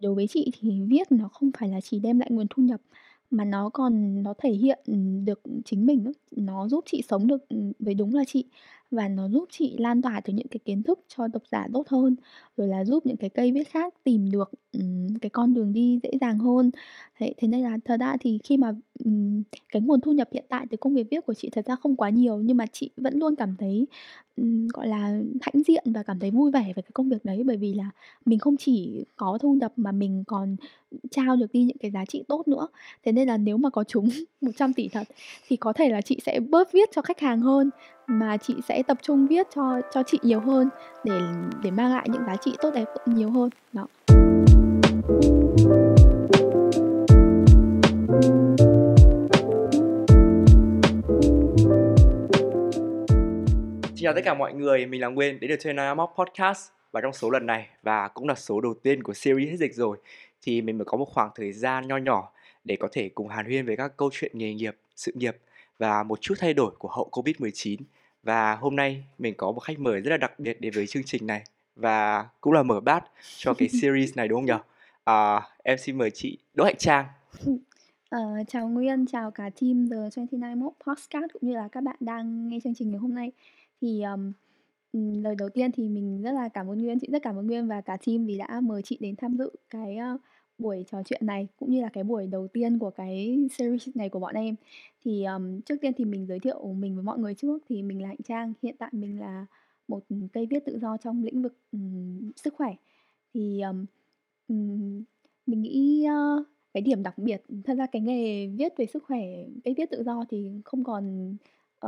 Đối với chị thì viết nó không phải là chỉ đem lại nguồn thu nhập, mà nó còn nó thể hiện, ừ, được chính mình á. Nó giúp chị sống được, ừm, với đúng là chị và nó giúp chị lan tỏa được những cái kiến thức cho độc giả tốt hơn, rồi là giúp những cái cây viết khác tìm được, um, cái con đường đi dễ dàng hơn. Thế thế nên là thật ra thì khi mà, um, cái nguồn thu nhập hiện tại từ công việc viết của chị thật ra không quá nhiều, nhưng mà chị vẫn luôn cảm thấy, um, gọi là, hãnh diện và cảm thấy vui vẻ về cái công việc đấy. Bởi vì là mình không chỉ có thu nhập mà mình còn, trao được đi những cái giá trị tốt nữa. Thế nên là nếu mà có chúng 100 tỷ thật thì có thể là chị sẽ bớt viết cho khách hàng hơn, mà chị sẽ tập trung viết cho cho chị nhiều hơn để để mang lại những giá trị tốt đẹp nhiều hơn. Đó. Xin chào tất cả mọi người, mình là Nguyên đến từ Channel Mock Podcast và trong số lần này và cũng là số đầu tiên của series hết dịch rồi thì mình mới có một khoảng thời gian nho nhỏ để có thể cùng hàn huyên về các câu chuyện nghề nghiệp, sự nghiệp và một chút thay đổi của hậu Covid-19 và hôm nay mình có một khách mời rất là đặc biệt đến với chương trình này và cũng là mở bát cho cái series này đúng không nhỉ? À, em xin mời chị Đỗ Hạnh Trang. Ờ, chào Nguyên, chào cả team The 29 Mock Podcast cũng như là các bạn đang nghe chương trình ngày hôm nay. Thì, ừm, lời đầu tiên thì mình rất là cảm ơn Nguyên, chị rất cảm ơn Nguyên và cả team vì đã mời chị đến tham dự cái, ơ, buổi trò chuyện này, cũng như là cái buổi đầu tiên của cái series này của bọn em. Thì, um, trước tiên thì mình giới thiệu mình với mọi người trước, thì mình là Hạnh Trang, hiện tại mình là một, cây viết tự do trong lĩnh vực, um, sức khỏe. Thì, um, um, mình nghĩ, uh, cái điểm đặc biệt thật ra cái nghề viết về sức khỏe, cây viết tự do thì không còn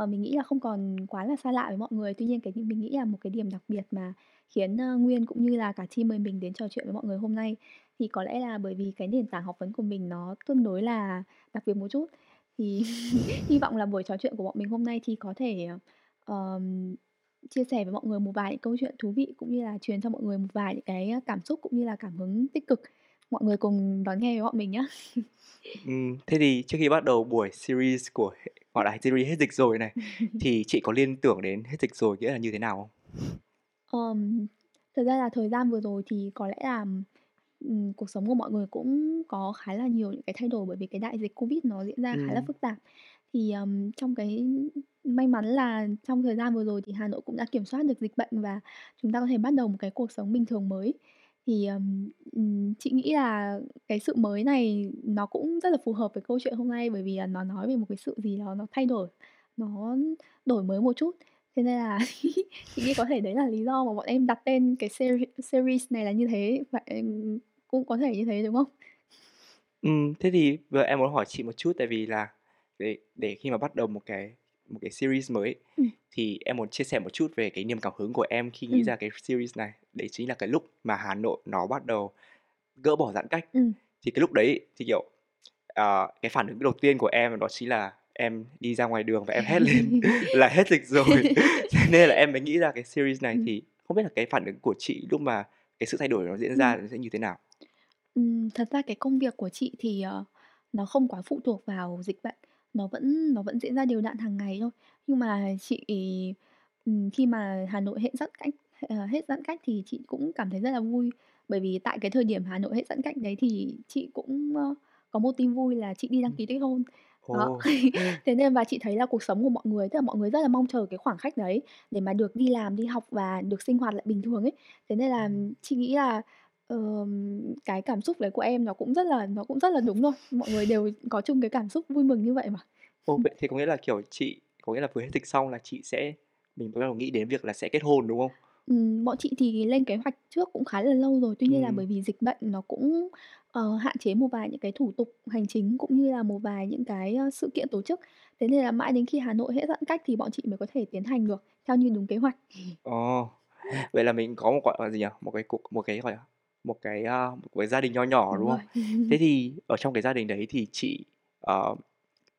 uh, mình nghĩ là không còn quá là xa lạ với mọi người. Tuy nhiên cái mình nghĩ là một cái điểm đặc biệt mà khiến, Nguyên cũng như là cả team mời mình đến trò chuyện với mọi người hôm nay thì có lẽ là bởi vì cái nền tảng học vấn của mình nó tương đối là đặc biệt một chút. Thì hy vọng là buổi trò chuyện của bọn mình hôm nay thì có thể, ờm, chia sẻ với mọi người một vài những câu chuyện thú vị, cũng như là truyền cho mọi người một vài những cái cảm xúc cũng như là cảm hứng tích cực. Mọi người cùng đón nghe với bọn mình nhá. Ừm, thế thì trước khi bắt đầu buổi series của gọi là series hết dịch rồi này, thì chị có liên tưởng đến hết dịch rồi nghĩa là như thế nào không? Ờm, thật ra là thời gian vừa rồi thì có lẽ là, ừm, cuộc sống của mọi người cũng có khá là nhiều những cái thay đổi bởi vì cái đại dịch Covid nó diễn ra khá là phức tạp. Thì, ờm, trong cái may mắn là trong thời gian vừa rồi thì Hà Nội cũng đã kiểm soát được dịch bệnh và chúng ta có thể bắt đầu một cái cuộc sống bình thường mới. Thì, ừm, chị nghĩ là cái sự mới này nó cũng rất là phù hợp với câu chuyện hôm nay, bởi vì nó nói về một cái sự gì đó nó thay đổi, nó đổi mới một chút. Thế nên là chị nghĩ có thể đấy là lý do mà bọn em đặt tên cái seri series này là như thế, và, ừm, cũng có thể như thế, đúng không? Ừm, thế thì giờ em muốn hỏi chị một chút tại vì là để để khi mà bắt đầu một cái một cái series mới Ừm. thì em muốn chia sẻ một chút về cái niềm cảm hứng của em khi nghĩ Ừm. ra cái series này. Đấy chính là cái lúc mà Hà Nội nó bắt đầu gỡ bỏ giãn cách. Ừm. Thì cái lúc đấy thì, kiểu, ờ, cái phản ứng đầu tiên của em đó chính là em đi ra ngoài đường và em hét lên là hết dịch rồi. Nên là em mới nghĩ ra cái series này, Ừm. thì không biết là cái phản ứng của chị lúc mà cái sự thay đổi nó diễn Ừm. ra nó sẽ như thế nào? Ừm, thật ra cái công việc của chị thì, ờ, nó không quá phụ thuộc vào dịch bệnh, nó vẫn nó vẫn diễn ra đều đặn hàng ngày thôi. Nhưng mà chị, ừm, khi mà Hà Nội hết giãn cách ờ, hết giãn cách thì chị cũng cảm thấy rất là vui. Bởi vì tại cái thời điểm Hà Nội hết giãn cách đấy thì chị cũng, ơ, có một tin vui là chị đi đăng Ừm. ký kết hôn. Đó, Ồ! thế nên và chị thấy là cuộc sống của mọi người tức là mọi người rất là mong chờ cái khoảng khắc đấy để mà được đi làm, đi học và được sinh hoạt lại bình thường ấy. Thế nên là chị nghĩ là, ờm, cái cảm xúc đấy của em nó cũng rất là nó cũng rất là đúng thôi. Mọi người đều có chung cái cảm xúc vui mừng như vậy mà. Ồ, vậy thế có nghĩa là, kiểu, chị có nghĩa là vừa hết dịch xong là chị sẽ mình bắt đầu nghĩ đến việc là sẽ kết hôn, đúng không? Ừm, bọn chị thì lên kế hoạch trước cũng khá là lâu rồi. Tuy nhiên là Ừm. bởi vì dịch bệnh nó cũng, ờ, hạn chế một vài những cái thủ tục hành chính, cũng như là một vài những cái, ơ, sự kiện tổ chức. Thế nên là mãi đến khi Hà Nội hết giãn cách thì bọn chị mới có thể tiến hành được theo như đúng kế hoạch. Ồ! Vậy là mình có một, gọi là gì nhỉ? Một cái cuộc một cái, gọi là, một cái, a, một cái gia đình nho nhỏ, Đúng đúng rồi. không? Thế thì ở trong cái gia đình đấy thì chị, ờ,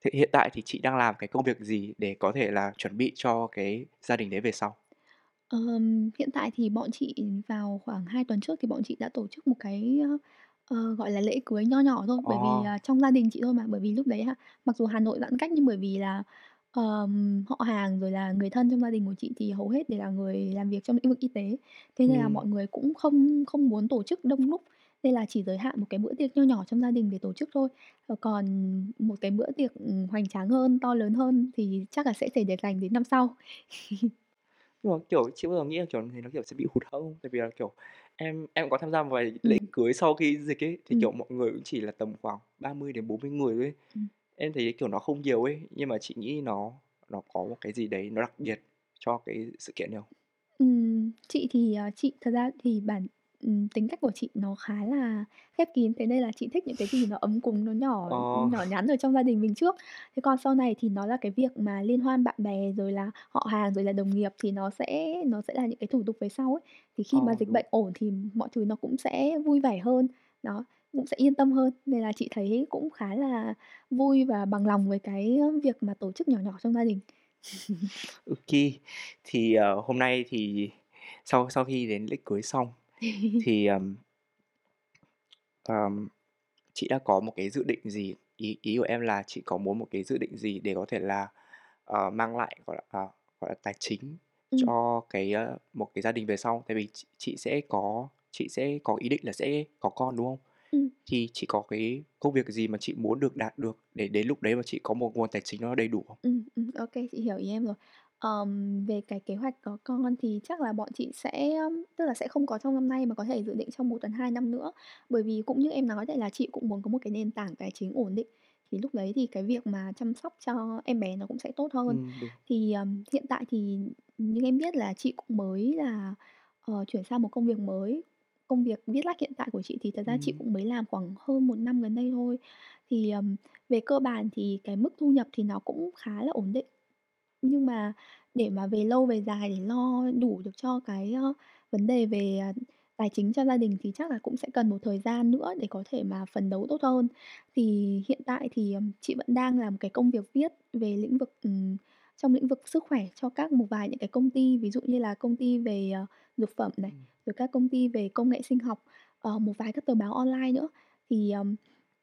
thì hiện tại thì chị đang làm cái công việc gì để có thể là chuẩn bị cho cái gia đình đấy về sau? Ờm, hiện tại thì bọn chị vào khoảng 2 tuần trước thì bọn chị đã tổ chức một cái, ơ, ờ, gọi là, lễ cưới nho nhỏ thôi. Bởi vì, Ồ! à, trong gia đình chị thôi mà. Bởi vì lúc đấy ha, mặc dù Hà Nội giãn cách nhưng bởi vì là, ờm, họ hàng rồi là người thân trong gia đình của chị thì hầu hết đều là người làm việc trong lĩnh vực y tế. Thế nên là Ừm. mọi người cũng không không muốn tổ chức đông đúc nên là chỉ giới hạn một cái bữa tiệc nho nhỏ trong gia đình để tổ chức thôi. Ờ, còn một cái bữa tiệc, ừm, hoành tráng hơn, to lớn hơn thì chắc là sẽ phải để dành đến năm sau. Nhưng mà, kiểu, chị bao giờ nghĩ là, kiểu, thế nó, kiểu, sẽ bị hụt hẫng không? Tại vì là, kiểu, em em có tham gia một vài lễ Ừm. cưới sau khi dịch ấy, thì, Ừm. kiểu, mọi người cũng chỉ là tầm khoảng 30-40 người thôi ấy. Ừm. Em thấy, kiểu, nó không nhiều ấy, nhưng mà chị nghĩ nó nó có một cái gì đấy nó đặc biệt cho cái sự kiện này không? Ừm, chị thì, ờ, chị thật ra thì bản ừm, tính cách của chị nó khá là khép kín, thế nên là chị thích những cái gì nó ấm cúng, nó nhỏ Ờ. nhỏ nhắn ở trong gia đình mình trước. Thế còn sau này thì nó là cái việc mà liên hoan bạn bè, rồi là họ hàng, rồi là đồng nghiệp thì nó sẽ nó sẽ là những cái thủ tục về sau ấy. Thì khi Ờ, mà dịch đúng. bệnh ổn thì mọi thứ nó cũng sẽ vui vẻ hơn, đó, cũng sẽ yên tâm hơn. Nên là chị thấy cũng khá là vui và bằng lòng với cái, ơ, việc mà tổ chức nhỏ nhỏ trong gia đình. OK. Thì, ờ, hôm nay thì sau sau khi đến lễ cưới xong thì, ờm ờm, chị đã có một cái dự định gì? Ý ý của em là chị có muốn một cái dự định gì để có thể là, ờ, mang lại, gọi là, ờ, gọi là, tài chính Ừm. cho cái, ơ, một cái gia đình về sau? Tại vì chị chị sẽ có chị sẽ có ý định là sẽ có con, đúng không? Ừm. Thì chị có cái công việc gì mà chị muốn được đạt được để đến lúc đấy mà chị có một nguồn tài chính nó đầy đủ không? Ô kê, chị hiểu ý em rồi. Ờm, về cái kế hoạch có con thì chắc là bọn chị sẽ, tức là sẽ không có trong năm nay mà có thể dự định trong 1 đến 2 năm nữa. Bởi vì cũng như em nói đấy là chị cũng muốn có một cái nền tảng tài chính ổn định, thì lúc đấy thì cái việc mà chăm sóc cho em bé nó cũng sẽ tốt hơn. Ừm, đúng. Thì, ờm, hiện tại thì như em biết là chị cũng mới là, ờ, chuyển sang một công việc mới. Công việc viết lách hiện tại của chị thì thật ra chị Ừm. cũng mới làm khoảng hơn 1 năm gần đây thôi. Thì, ờm, về cơ bản thì cái mức thu nhập thì nó cũng khá là ổn định. Nhưng mà để mà về lâu về dài để lo đủ được cho cái, ơ, vấn đề về, à, tài chính cho gia đình thì chắc là cũng sẽ cần một thời gian nữa để có thể mà phấn đấu tốt hơn. Thì hiện tại thì, ừm, chị vẫn đang làm cái công việc viết về lĩnh vực, ừm, trong lĩnh vực sức khỏe cho các một vài những cái công ty, ví dụ như là công ty về, ờ, dược phẩm này, Ừm. rồi các công ty về công nghệ sinh học, ờ, một vài các tờ báo online nữa. Thì, ờm,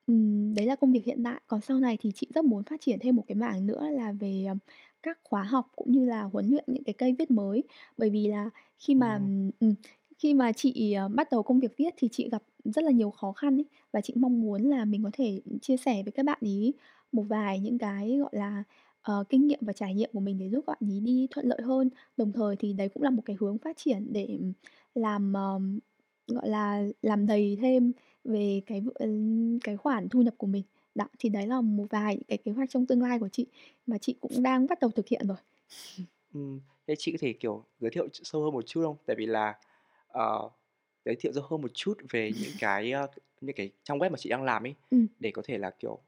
ừm, đấy là công việc hiện tại. Còn sau này thì chị rất muốn phát triển thêm một cái mảng nữa là về, ờm, các khóa học cũng như là huấn luyện những cái cây viết mới. Bởi vì là khi mà, Ờ. ừm, khi mà chị, ờ, bắt đầu công việc viết thì chị gặp rất là nhiều khó khăn ấy, và chị mong muốn là mình có thể chia sẻ với các bạn ấy một vài những cái, gọi là, ờ, kinh nghiệm và trải nghiệm của mình để giúp bạn ấy đi thuận lợi hơn. Đồng thời thì đấy cũng là một cái hướng phát triển để làm, ờm, gọi là, làm đầy thêm về cái cái khoản thu nhập của mình. Đó, thì đấy là một vài những cái kế hoạch trong tương lai của chị mà chị cũng đang bắt đầu thực hiện rồi. Ừm, thế chị có thể, kiểu, giới thiệu sâu hơn một chút không? Tại vì là, ờ, giới thiệu sâu hơn một chút về những cái, ơ, những cái trang web mà chị đang làm ấy, Ừm. để có thể là, kiểu,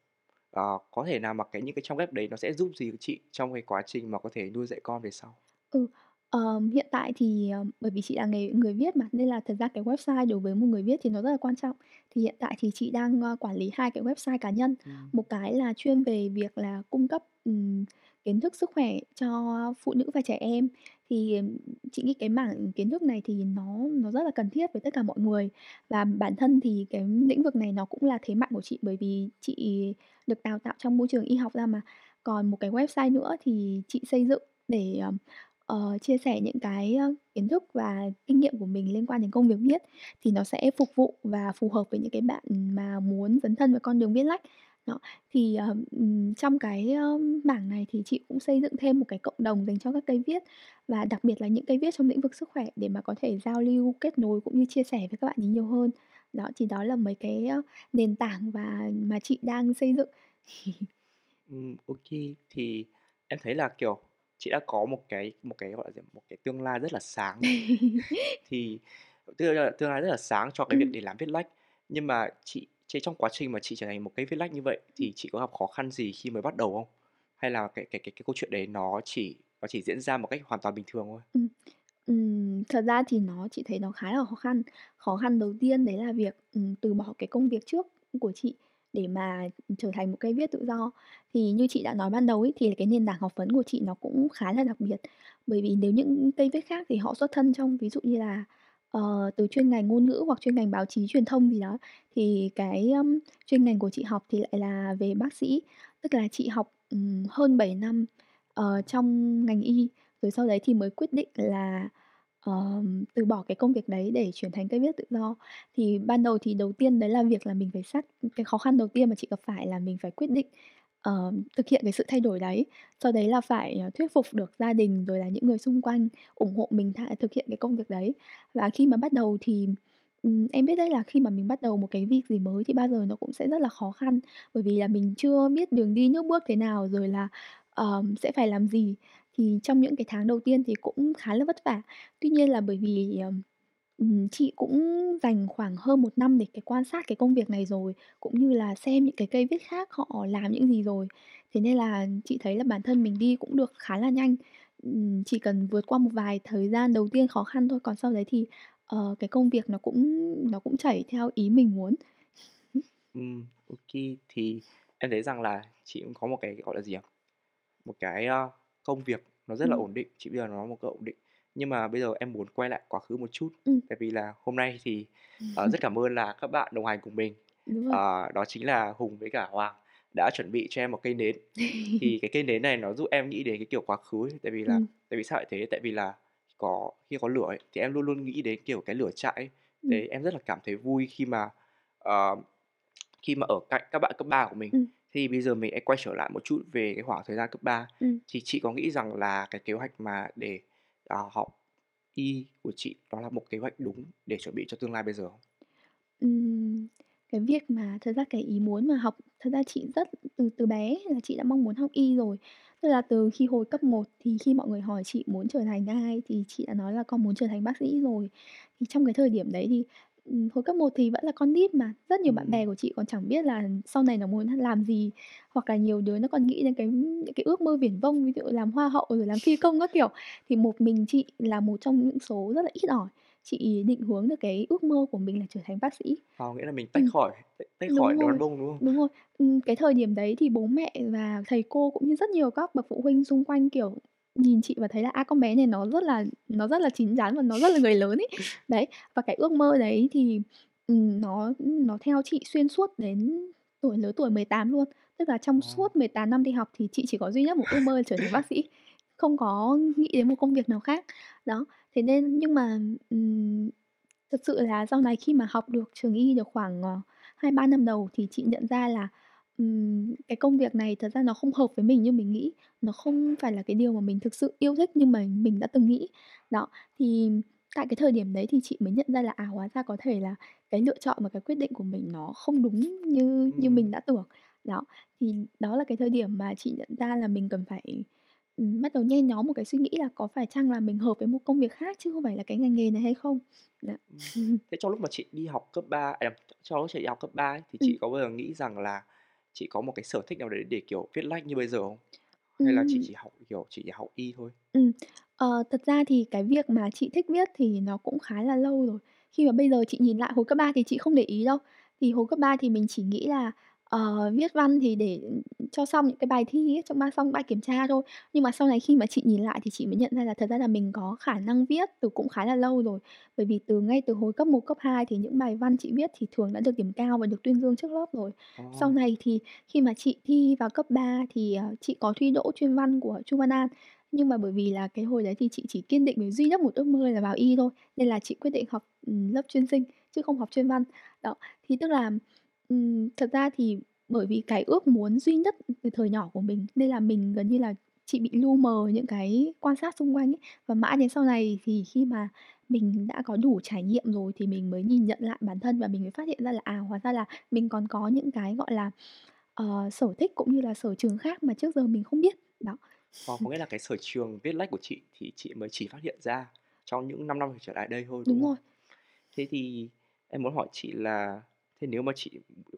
ờ, có thể nào mà cái những cái trang web đấy nó sẽ giúp gì chị trong cái quá trình mà có thể nuôi dạy con về sau? Ừ, ờm, hiện tại thì, ờ, bởi vì chị là nghề người viết mà, nên là thật ra cái website đối với một người viết thì nó rất là quan trọng. Thì hiện tại thì chị đang, ơ, quản lý 2 cái website cá nhân. Ừm. Một cái là chuyên về việc là cung cấp, ừm, kiến thức sức khỏe cho phụ nữ và trẻ em. Thì, ừm, chị nghĩ cái mảng kiến thức này thì nó nó rất là cần thiết với tất cả mọi người. Và bản thân thì cái lĩnh vực này nó cũng là thế mạnh của chị, bởi vì chị được đào tạo trong môi trường y học ra mà. Còn một cái website nữa thì chị xây dựng để, ờm, ờ, chia sẻ những cái, kiến thức và kinh nghiệm của mình liên quan đến công việc viết, thì nó sẽ phục vụ và phù hợp với những cái bạn mà muốn dấn thân vào con đường viết lách. Đó, thì, ờm, ừm, trong cái, ơ, mảng này thì chị cũng xây dựng thêm một cái cộng đồng dành cho các cây viết, và đặc biệt là những cây viết trong lĩnh vực sức khỏe để mà có thể giao lưu, kết nối cũng như chia sẻ với các bạn ấy nhiều hơn. Đó, thì đó là mấy cái, ơ, nền tảng và mà chị đang xây dựng. Ừm, OK. Thì em thấy là, kiểu, chị đã có một cái một cái, gọi là gì, một cái tương lai rất là sáng. Thì tương lai rất là sáng cho cái việc Ừm. để làm viết lách. Nhưng mà chị chị trong quá trình mà chị trở thành một cây viết lách như vậy thì chị có gặp khó khăn gì khi mới bắt đầu không? Hay là cái cái cái cái câu chuyện đấy nó chỉ nó chỉ diễn ra một cách hoàn toàn bình thường thôi? Ừm, thật ra thì nó chị thấy nó khá là khó khăn. Khó khăn đầu tiên đấy là việc, ừm, từ bỏ cái công việc trước của chị để mà, trở thành một cây viết tự do. Thì như chị đã nói ban đầu ấy, thì cái nền tảng học vấn của chị nó cũng khá là đặc biệt. Bởi vì nếu những cây viết khác thì họ xuất thân trong ví dụ như là, uh, từ chuyên ngành ngôn ngữ hoặc chuyên ngành báo chí truyền thông gì đó, thì cái, um, chuyên ngành của chị học thì lại là về bác sĩ. Tức là chị học, um, hơn 7 năm, uh, trong ngành y, rồi sau đấy thì mới quyết định là, ờm, từ bỏ cái công việc đấy để chuyển thành cây viết tự do. Thì ban đầu thì đầu tiên đấy là việc là mình phải xác cái khó khăn đầu tiên mà chị gặp phải là mình phải quyết định, ờm, thực hiện cái sự thay đổi đấy. Sau đấy là phải, ờ, thuyết phục được gia đình rồi là những người xung quanh ủng hộ mình tha thực hiện cái công việc đấy. Và khi mà bắt đầu thì, ừm, em biết đấy là khi mà mình bắt đầu một cái việc gì mới thì bao giờ nó cũng sẽ rất là khó khăn, bởi vì là mình chưa biết đường đi nước bước thế nào, rồi là, ờm, sẽ phải làm gì. Thì trong những cái tháng đầu tiên thì cũng khá là vất vả. Tuy nhiên là bởi vì, ờ, ừm, chị cũng dành khoảng hơn 1 năm để cái quan sát cái công việc này rồi, cũng như là xem những cái cây viết khác họ làm những gì rồi. Thế nên là chị thấy là bản thân mình đi cũng được khá là nhanh. Ừm, chỉ cần vượt qua một vài thời gian đầu tiên khó khăn thôi, còn sau đấy thì, ờ, cái công việc nó cũng nó cũng chảy theo ý mình muốn. Ừm, ô Thì em thấy rằng là chị cũng có một cái, gọi là gì nhỉ? Một cái, a, công việc nó rất là Ừm, ổn định, chị bây giờ nó một cái ổn định. Nhưng mà bây giờ em muốn quay lại quá khứ một chút, ừm. tại vì là hôm nay thì, ờ, rất cảm ơn là các bạn đồng hành cùng mình. Đúng rồi. Ờ, đó chính là Hùng với cả Hoàng đã chuẩn bị cho em một cây nến. Thì cái cây nến này nó giúp em nghĩ đến cái kiểu quá khứ ấy, tại vì là Ừm, tại vì sao lại thế? Tại vì là có khi có lửa ấy, thì em luôn luôn nghĩ đến, kiểu, cái lửa trại ấy. ừm, em rất là cảm thấy vui khi mà, ờ, khi mà ở cạnh các bạn cấp 3 của mình. ừm, Thì bây giờ mình hãy quay trở lại một chút về cái khoảng thời gian cấp 3. ừm. Thì chị có nghĩ rằng là cái kế hoạch mà để, ờ, học Y của chị đó là một kế hoạch đúng để chuẩn bị cho tương lai bây giờ không? Ừm, cái việc mà thật ra cái ý muốn mà học thật ra chị rất từ từ bé là chị đã mong muốn học y rồi. Tức là từ khi hồi cấp một thì khi mọi người hỏi chị muốn trở thành ai thì chị đã nói là con muốn trở thành bác sĩ rồi. Thì trong cái thời điểm đấy thì, ừm, hồi cấp một thì vẫn là con nít mà, rất nhiều bạn Ừm, bè của chị còn chẳng biết là sau này nó muốn làm gì, hoặc là nhiều đứa nó còn nghĩ đến cái những cái ước mơ viển vông, ví dụ làm hoa hậu rồi làm phi công các kiểu. Thì một mình chị là một trong những số rất là ít ỏi, chị định hướng được cái ước mơ của mình là trở thành bác sĩ. ờ, nghĩa là mình tách Ừm, khỏi tách tách khỏi đúng rồi, bông, đúng không? đúng rồi. Ừm, cái thời điểm đấy thì bố mẹ và thầy cô cũng như rất nhiều các bậc phụ huynh xung quanh, kiểu, nhìn chị và thấy là, a, con bé này nó rất là nó rất là chín chắn và nó rất là người lớn ấy. Đấy, và cái ước mơ đấy thì, nó nó theo chị xuyên suốt đến tuổi lứa tuổi 18 luôn. Tức là trong suốt 18 năm đi học thì chị chỉ có duy nhất một ước mơ là trở thành bác sĩ, không có nghĩ đến một công việc nào khác. Đó, thế nên nhưng mà, thật sự là sau này khi mà học được trường Y được khoảng, ờ 2-3 năm đầu thì chị nhận ra là, ừm, cái công việc này thật ra nó không hợp với mình như mình nghĩ, nó không phải là cái điều mà mình thực sự yêu thích nhưng mà mình đã từng nghĩ. Đó, thì tại cái thời điểm đấy thì chị mới nhận ra là, à, hóa ra có thể là cái lựa chọn và cái quyết định của mình nó không đúng như như mình đã tưởng. Đó, thì đó là cái thời điểm mà chị nhận ra là mình cần phải, ừm, bắt đầu nhen nhóm một cái suy nghĩ là có phải chăng là mình hợp với một công việc khác chứ không phải là cái ngành nghề này hay không? Đó. ừm. Thế trong lúc mà chị đi học cấp 3 à, trong lúc chị đi học cấp 3 ấy, thì Ừm, chị có bao giờ nghĩ rằng là chị có một cái sở thích nào đấy để, kiểu, viết lách như bây giờ không? Hay là chị chỉ học, kiểu, chỉ học Y thôi? Ừm, ờ, thật ra thì cái việc mà chị thích viết thì nó cũng khá là lâu rồi. Khi mà bây giờ chị nhìn lại hồi cấp 3 thì chị không để ý đâu. Thì hồi cấp 3 thì mình chỉ nghĩ là, ờ, viết văn thì để, cho xong những cái bài thi ấy, cho ba xong bài kiểm tra thôi. Nhưng mà sau này khi mà chị nhìn lại thì chị mới nhận ra là thật ra là mình có khả năng viết từ cũng khá là lâu rồi. Bởi vì từ ngay từ hồi cấp một cấp 2 thì những bài văn chị viết thì thường đã được điểm cao và được tuyên dương trước lớp rồi. Sau này thì khi mà chị thi vào cấp 3 thì, ờ, chị có thi đỗ chuyên văn của Chu Văn An. Nhưng mà bởi vì là cái hồi đấy thì chị chỉ kiên định với duy nhất một ước mơ là vào Y thôi, nên là chị quyết định học, ừm, lớp chuyên Sinh chứ không học chuyên Văn. Đó, thì tức là, ừm, thật ra thì bởi vì cái ước muốn duy nhất từ thời nhỏ của mình, nên là mình gần như là chị bị lu mờ những cái quan sát xung quanh ấy. Và mãi đến sau này thì khi mà mình đã có đủ trải nghiệm rồi thì mình mới nhìn nhận lại bản thân và mình mới phát hiện ra là, à, hóa ra là mình còn có những cái, gọi là, ờ, sở thích cũng như là sở trường khác mà trước giờ mình không biết. Đó. ờ, có nghĩa là cái sở trường viết lách của chị thì chị mới chỉ phát hiện ra trong những 5 năm trở lại đây thôi, Đúng đúng không? rồi. Thế thì em muốn hỏi chị là thế nếu mà chị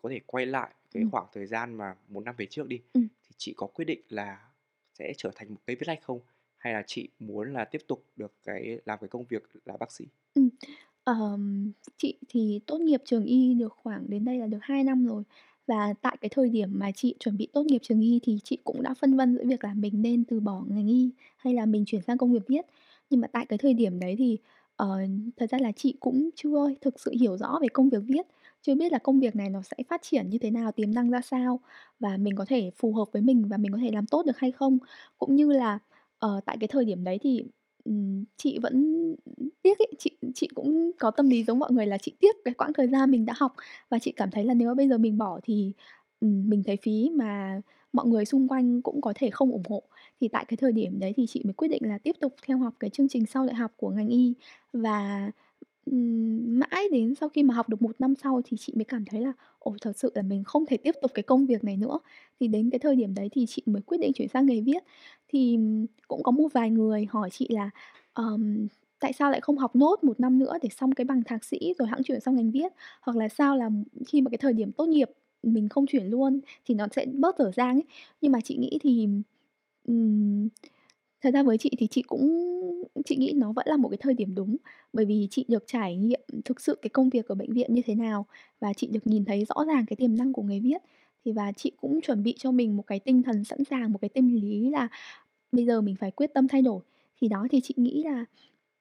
có thể quay lại cái Ừm, khoảng thời gian mà một năm về trước đi, ừm, thì chị có quyết định là sẽ trở thành một cây viết lách không? Hay là chị muốn là tiếp tục được cái làm cái công việc là bác sĩ? ừm. Ờm, chị thì tốt nghiệp trường Y được khoảng đến đây là được 2 năm rồi. Và tại cái thời điểm mà chị chuẩn bị tốt nghiệp trường Y thì chị cũng đã phân vân giữa việc là mình nên từ bỏ ngành Y hay là mình chuyển sang công việc viết. Nhưng mà tại cái thời điểm đấy thì, ờ, thật ra là chị cũng chưa thực sự hiểu rõ về công việc viết, chưa biết là công việc này nó sẽ phát triển như thế nào, tiềm năng ra sao và mình có thể phù hợp với mình và mình có thể làm tốt được hay không. Cũng như là, ờ, tại cái thời điểm đấy thì ừm, chị vẫn tiếc ấy, chị chị cũng có tâm lý giống mọi người là chị tiếc cái quãng thời gian mình đã học và chị cảm thấy là nếu mà bây giờ mình bỏ thì, ừm, mình thấy phí mà mọi người xung quanh cũng có thể không ủng hộ. Thì tại cái thời điểm đấy thì chị mới quyết định là tiếp tục theo học cái chương trình sau đại học của ngành y và, ừm, mãi đến sau khi mà học được 1 năm sau thì chị mới cảm thấy là, ồ, thật sự là mình không thể tiếp tục cái công việc này nữa. Thì đến cái thời điểm đấy thì chị mới quyết định chuyển sang nghề viết. Thì, cũng có một vài người hỏi chị là, ờm, tại sao lại không học nốt 1 năm nữa để xong cái bằng thạc sĩ rồi hẵng chuyển sang ngành viết? Hoặc là sao là khi mà cái thời điểm tốt nghiệp mình không chuyển luôn thì nó sẽ bớt dở dang ấy. Nhưng mà chị nghĩ thì, ừm, thật ra với chị thì chị cũng chị nghĩ nó vẫn là một cái thời điểm đúng, bởi vì chị được trải nghiệm thực sự cái công việc ở bệnh viện như thế nào và chị được nhìn thấy rõ ràng cái tiềm năng của nghề viết. Thì và chị cũng chuẩn bị cho mình một cái tinh thần sẵn sàng, một cái tâm lý là bây giờ mình phải quyết tâm thay đổi. Thì đó, thì chị nghĩ là,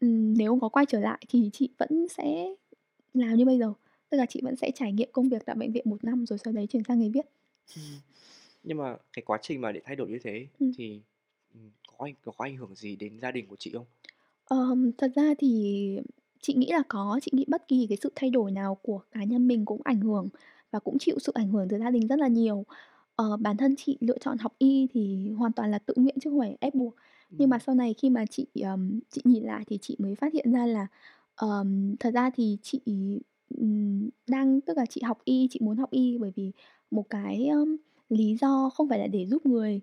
ừm, nếu có quay trở lại thì chị vẫn sẽ làm như bây giờ, tức là chị vẫn sẽ trải nghiệm công việc tại bệnh viện 1 năm rồi sau đấy chuyển sang nghề viết. Nhưng mà cái quá trình mà để thay đổi như thế Ừm. thì, có ảnh có ảnh hưởng gì đến gia đình của chị không? Ờm, thật ra thì chị nghĩ là có, chị nghĩ bất kỳ cái sự thay đổi nào của cá nhân mình cũng ảnh hưởng và cũng chịu sự ảnh hưởng từ gia đình rất là nhiều. Ờ, bản thân chị lựa chọn học y thì hoàn toàn là tự nguyện chứ không phải ép buộc. Nhưng mà Ừm. sau này khi mà chị, ờm, chị nhìn lại thì chị mới phát hiện ra là, ờm, thật ra thì chị, ừm, đang tức là chị học y, chị muốn học y bởi vì một cái, ờm, lý do không phải là để giúp người,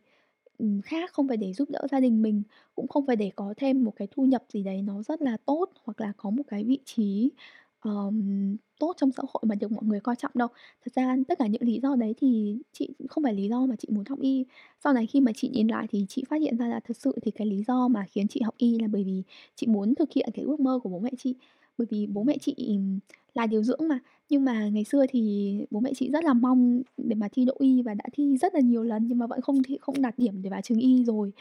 ừm, khác, không phải để giúp đỡ gia đình mình, cũng không phải để có thêm một cái thu nhập gì đấy nó rất là tốt, hoặc là có một cái vị trí, ờm, tốt trong xã hội mà được mọi người coi trọng đâu. Thật ra tất cả những lý do đấy thì chị không phải lý do mà chị muốn học y. Sau này khi mà chị nhìn lại thì chị phát hiện ra là thực sự thì cái lý do mà khiến chị học y là bởi vì chị muốn thực hiện cái ước mơ của bố mẹ chị. Bởi vì bố mẹ chị, là điều dưỡng mà, nhưng mà ngày xưa thì bố mẹ chị rất là mong để mà thi đỗ y và đã thi rất là nhiều lần nhưng mà vẫn không thi không đạt điểm để vào trường y rồi.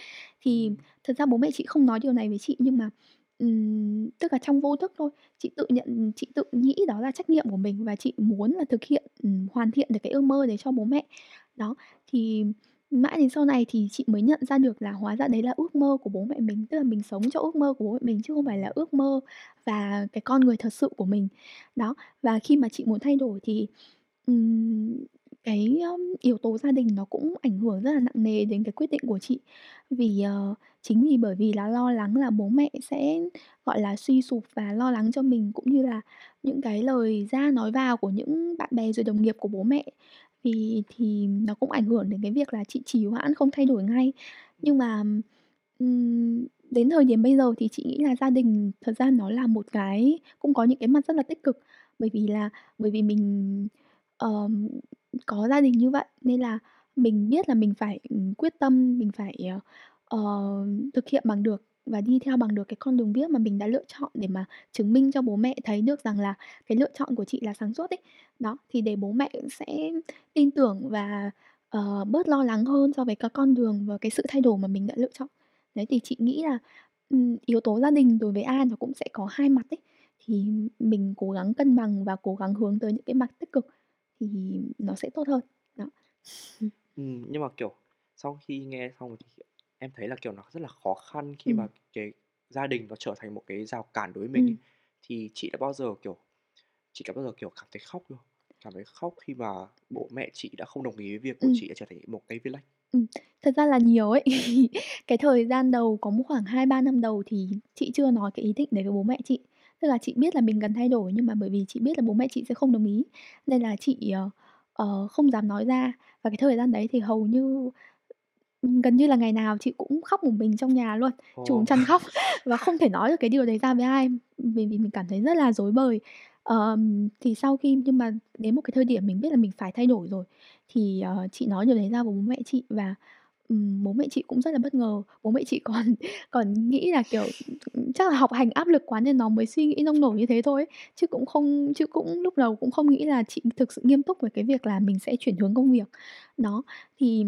Thì thật ra bố mẹ chị không nói điều này với chị nhưng mà, ừm, tức là trong vô thức thôi, chị tự nhận chị tự nghĩ đó là trách nhiệm của mình và chị muốn là thực hiện, ừm, hoàn thiện được cái ước mơ đấy cho bố mẹ. Đó, thì mãi đến sau này thì chị mới nhận ra được là hóa ra đấy là ước mơ của bố mẹ mình, tức là mình sống cho ước mơ của bố mẹ mình chứ không phải là ước mơ và cái con người thật sự của mình. Đó, và khi mà chị muốn thay đổi thì, um, cái, um, yếu tố gia đình nó cũng ảnh hưởng rất là nặng nề đến cái quyết định của chị. Vì, uh, chính vì bởi vì là lo lắng là bố mẹ sẽ, gọi là, suy sụp và lo lắng cho mình, cũng như là những cái lời ra nói vào của những bạn bè rồi đồng nghiệp của bố mẹ, vì thì nó cũng ảnh hưởng đến cái việc là chị trì hoãn không thay đổi ngay. Nhưng mà, um, đến thời điểm bây giờ thì chị nghĩ là gia đình thật ra nó là một cái cũng có những cái mặt rất là tích cực, bởi vì là bởi vì mình, um, có gia đình như vậy nên là mình biết là mình phải, quyết tâm, mình phải, uh, thực hiện bằng được và đi theo bằng được cái con đường viết mà mình đã lựa chọn để mà chứng minh cho bố mẹ thấy được rằng là cái lựa chọn của chị là sáng suốt ấy. Đó, thì để bố mẹ sẽ tin tưởng và, uh, bớt lo lắng hơn so với các con đường và cái sự thay đổi mà mình đã lựa chọn. Đấy, thì chị nghĩ là, um, yếu tố gia đình đối với ai nó cũng sẽ có hai mặt ấy, thì mình cố gắng cân bằng và cố gắng hướng tới những cái mặt tích cực thì nó sẽ tốt hơn. Đó. ừ, nhưng mà, kiểu, sau khi nghe xong thì, em thấy là, kiểu, nó rất là khó khăn khi mà Ừm. cái gia đình nó trở thành một cái rào cản đối với mình ấy. Ừm. Thì chị đã bao giờ, kiểu chị đã bao giờ, kiểu, cảm thấy khóc chưa? Cảm thấy khóc khi mà bố mẹ chị đã không đồng ý với việc của Ừm. chị trở thành một cái viết lách? Ừm, thật ra là nhiều ấy. Cái thời gian đầu có một khoảng 2-3 năm đầu thì chị chưa nói cái ý định đấy với bố mẹ chị. Tức là chị biết là mình cần thay đổi nhưng mà bởi vì chị biết là bố mẹ chị sẽ không đồng ý, nên là chị, ờ, ờ, không dám nói ra. Và cái thời gian đấy thì hầu như, ừm, gần như là ngày nào chị cũng khóc một mình trong nhà luôn, Ồ. trùm chăn khóc và không thể nói được cái điều đấy ra với ai, vì vì mình cảm thấy rất là rối bời. Ờm, thì sau khi nhưng mà đến một cái thời điểm mình biết là mình phải thay đổi rồi, thì, ờ, chị nói điều đấy ra với bố mẹ chị và, ừm, bố mẹ chị cũng rất là bất ngờ. Bố mẹ chị còn còn nghĩ là, kiểu, chắc là học hành áp lực quá nên nó mới suy nghĩ nông nổi như thế thôi ấy, chứ cũng không chứ cũng lúc đầu cũng không nghĩ là chị thực sự nghiêm túc về cái việc là mình sẽ chuyển hướng công việc. Đó, thì,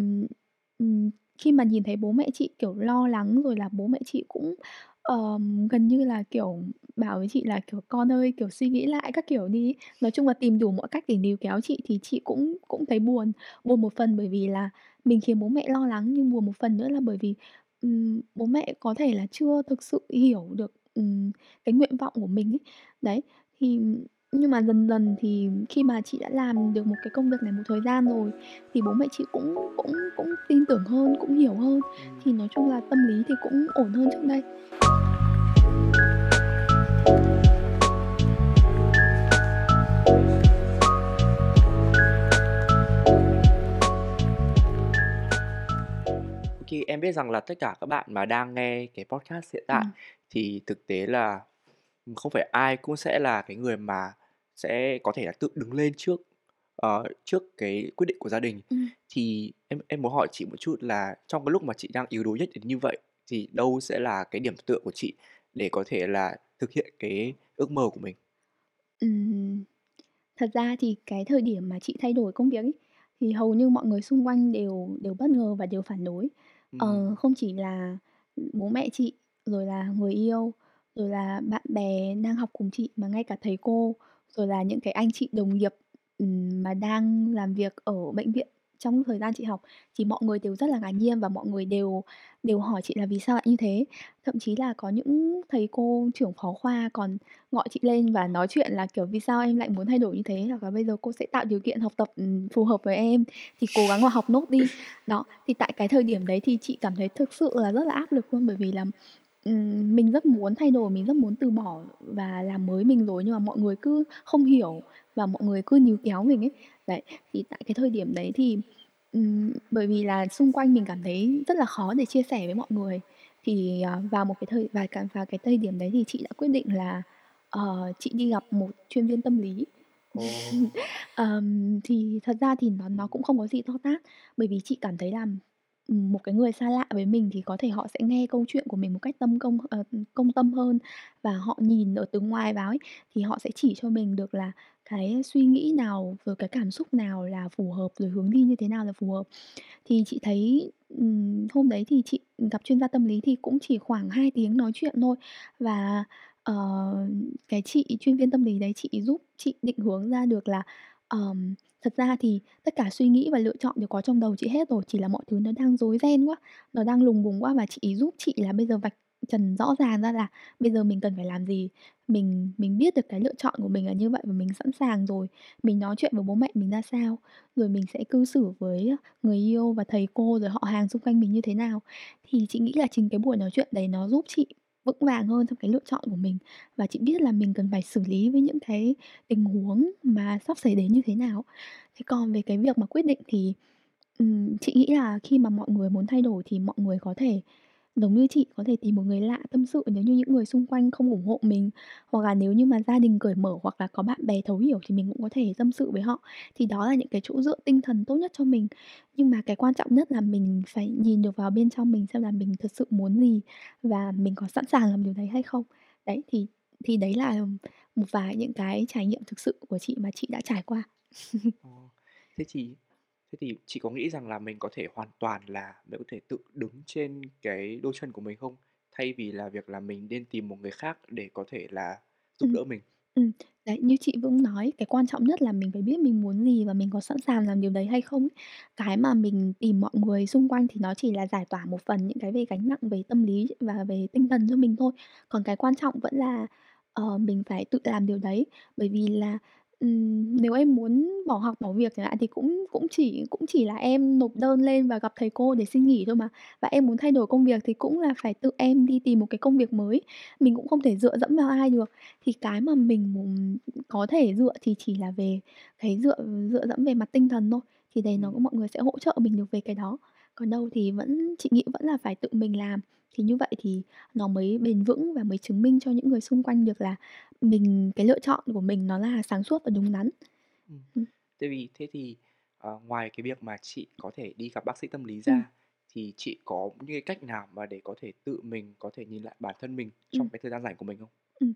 ừm, khi mà nhìn thấy bố mẹ chị, kiểu, lo lắng rồi là bố mẹ chị cũng, ờm, gần như là, kiểu, bảo với chị là, kiểu, "Con ơi, kiểu, suy nghĩ lại các kiểu đi" Nói chung là tìm đủ mọi cách để níu kéo chị thì chị cũng cũng thấy buồn. Buồn một phần bởi vì là mình khiến bố mẹ lo lắng, nhưng buồn một phần nữa là bởi vì ừm, bố mẹ có thể là chưa thực sự hiểu được, ừm, cái nguyện vọng của mình ấy. Đấy, thì nhưng mà dần dần thì khi mà chị đã làm được một cái công việc này một thời gian rồi, thì bố mẹ chị cũng cũng cũng tin tưởng hơn, cũng hiểu hơn, thì nói chung là tâm lý thì cũng ổn hơn trước đây. OK, em biết rằng là tất cả các bạn mà đang nghe cái podcast hiện tại Ừm. thì thực tế là, không phải ai cũng sẽ là cái người mà sẽ có thể là tự đứng lên trước, ờ, trước cái quyết định của gia đình. Ừm. Thì em em muốn hỏi chị một chút là trong cái lúc mà chị đang yếu đuối nhất đến như vậy, thì đâu sẽ là cái điểm tựa của chị để có thể là thực hiện cái ước mơ của mình? Ừm. Thật ra thì cái thời điểm mà chị thay đổi công việc ấy, thì hầu như mọi người xung quanh đều đều bất ngờ và đều phản đối. Ừm. Ờ, không chỉ là, bố mẹ chị, rồi là người yêu, rồi là bạn bè đang học cùng chị, mà ngay cả thầy cô, rồi là những cái anh chị đồng nghiệp, mà đang làm việc ở bệnh viện trong thời gian chị học, thì mọi người đều rất là ngạc nhiên và mọi người đều đều hỏi chị là "Vì sao lại như thế?" Thậm chí là có những thầy cô trưởng phó khoa còn gọi chị lên và nói chuyện là, kiểu, "Vì sao em lại muốn thay đổi như thế?" Hoặc là "Bây giờ cô sẽ tạo điều kiện học tập, phù hợp với em, thì cố gắng mà học nốt đi." Đó, thì tại cái thời điểm đấy thì chị cảm thấy thực sự là rất là áp lực luôn, bởi vì là, ừm, mình rất muốn thay đổi, mình rất muốn từ bỏ và làm mới mình rồi, nhưng mà mọi người cứ không hiểu và mọi người cứ níu kéo mình ấy. Đấy, thì tại cái thời điểm đấy thì, ừm, bởi vì là xung quanh mình cảm thấy rất là khó để chia sẻ với mọi người, thì, ờ, vào một cái thời và cả vào cái thời điểm đấy thì chị đã quyết định là, ờ, chị đi gặp một chuyên viên tâm lý. Ồ! Ờm, thì thật ra thì nó nó cũng không có gì to tát, bởi vì chị cảm thấy là, một cái người xa lạ với mình thì có thể họ sẽ nghe câu chuyện của mình một cách tâm công uh, công tâm hơn và họ nhìn ở từ ngoài vào ấy, thì họ sẽ chỉ cho mình được là cái suy nghĩ nào, rồi cái cảm xúc nào là phù hợp, rồi hướng đi như thế nào là phù hợp. Thì chị thấy, um, hôm đấy thì chị gặp chuyên gia tâm lý thì cũng chỉ khoảng 2 tiếng nói chuyện thôi và, uh, cái chị chuyên viên tâm lý đấy chị giúp chị định hướng ra được là, um, thật ra thì tất cả suy nghĩ và lựa chọn đều có trong đầu chị hết rồi, chỉ là mọi thứ nó đang rối ren quá, nó đang lùng bùng quá và chị giúp chị là bây giờ vạch trần rõ ràng ra là bây giờ mình cần phải làm gì. Mình mình biết được cái lựa chọn của mình là như vậy và mình sẵn sàng rồi, mình nói chuyện với bố mẹ mình ra sao, rồi mình sẽ cư xử với, người yêu và thầy cô, rồi họ hàng xung quanh mình như thế nào. Thì chị nghĩ là chính cái buổi nói chuyện đấy nó giúp chị vững vàng hơn trong cái lựa chọn của mình và chị biết là mình cần phải xử lý với những cái tình huống mà sắp xảy đến như thế nào. Thế còn về cái việc mà quyết định thì, um, chị nghĩ là khi mà mọi người muốn thay đổi thì mọi người có thể giống như chị, có thể tìm một người lạ tâm sự nếu như những người xung quanh không ủng hộ mình, hoặc là nếu như mà gia đình cởi mở hoặc là có bạn bè thấu hiểu thì mình cũng có thể tâm sự với họ. Thì đó là những cái chỗ dựa tinh thần tốt nhất cho mình. Nhưng mà cái quan trọng nhất là mình phải nhìn được vào bên trong mình xem là mình thật sự muốn gì và mình có sẵn sàng làm điều đấy hay không. Đấy, thì thì đấy là một vài những cái trải nghiệm thực sự của chị mà chị đã trải qua. Thế chị thế thì chị có nghĩ rằng là mình có thể hoàn toàn là mình có thể tự đứng trên cái đôi chân của mình không? Thay vì là việc là mình nên tìm một người khác để có thể là giúp Ừm. đỡ mình? Ừm, đấy, như chị cũng nói, cái quan trọng nhất là mình phải biết mình muốn gì và mình có sẵn sàng làm điều đấy hay không ấy. Cái mà mình tìm mọi người xung quanh thì nó chỉ là giải tỏa một phần những cái về gánh nặng về tâm lý và về tinh thần cho mình thôi. Còn cái quan trọng vẫn là, ờ, mình phải tự làm điều đấy. Bởi vì là, ừm, nếu em muốn bỏ học, bỏ việc chẳng hạn thì cũng cũng chỉ cũng chỉ là em nộp đơn lên và gặp thầy cô để xin nghỉ thôi mà. Và em muốn thay đổi công việc thì cũng là phải tự em đi tìm một cái công việc mới, mình cũng không thể dựa dẫm vào ai được. Thì cái mà mình mùng có thể dựa thì chỉ là về cái dựa dựa dẫm về mặt tinh thần thôi, thì đấy nó mọi người sẽ hỗ trợ mình được về cái đó. Còn đâu thì vẫn chị nghĩ vẫn là phải tự mình làm, thì như vậy thì nó mới bền vững và mới chứng minh cho những người xung quanh được là mình cái lựa chọn của mình nó là sáng suốt và đúng đắn. Ừm. tại vì thế thì, ờ, ngoài cái việc mà chị có thể đi gặp bác sĩ tâm lý Ừm. ra, thì chị có những cái cách nào mà để có thể tự mình có thể nhìn lại bản thân mình trong Ừm. cái thời gian rảnh của mình không? Ừm.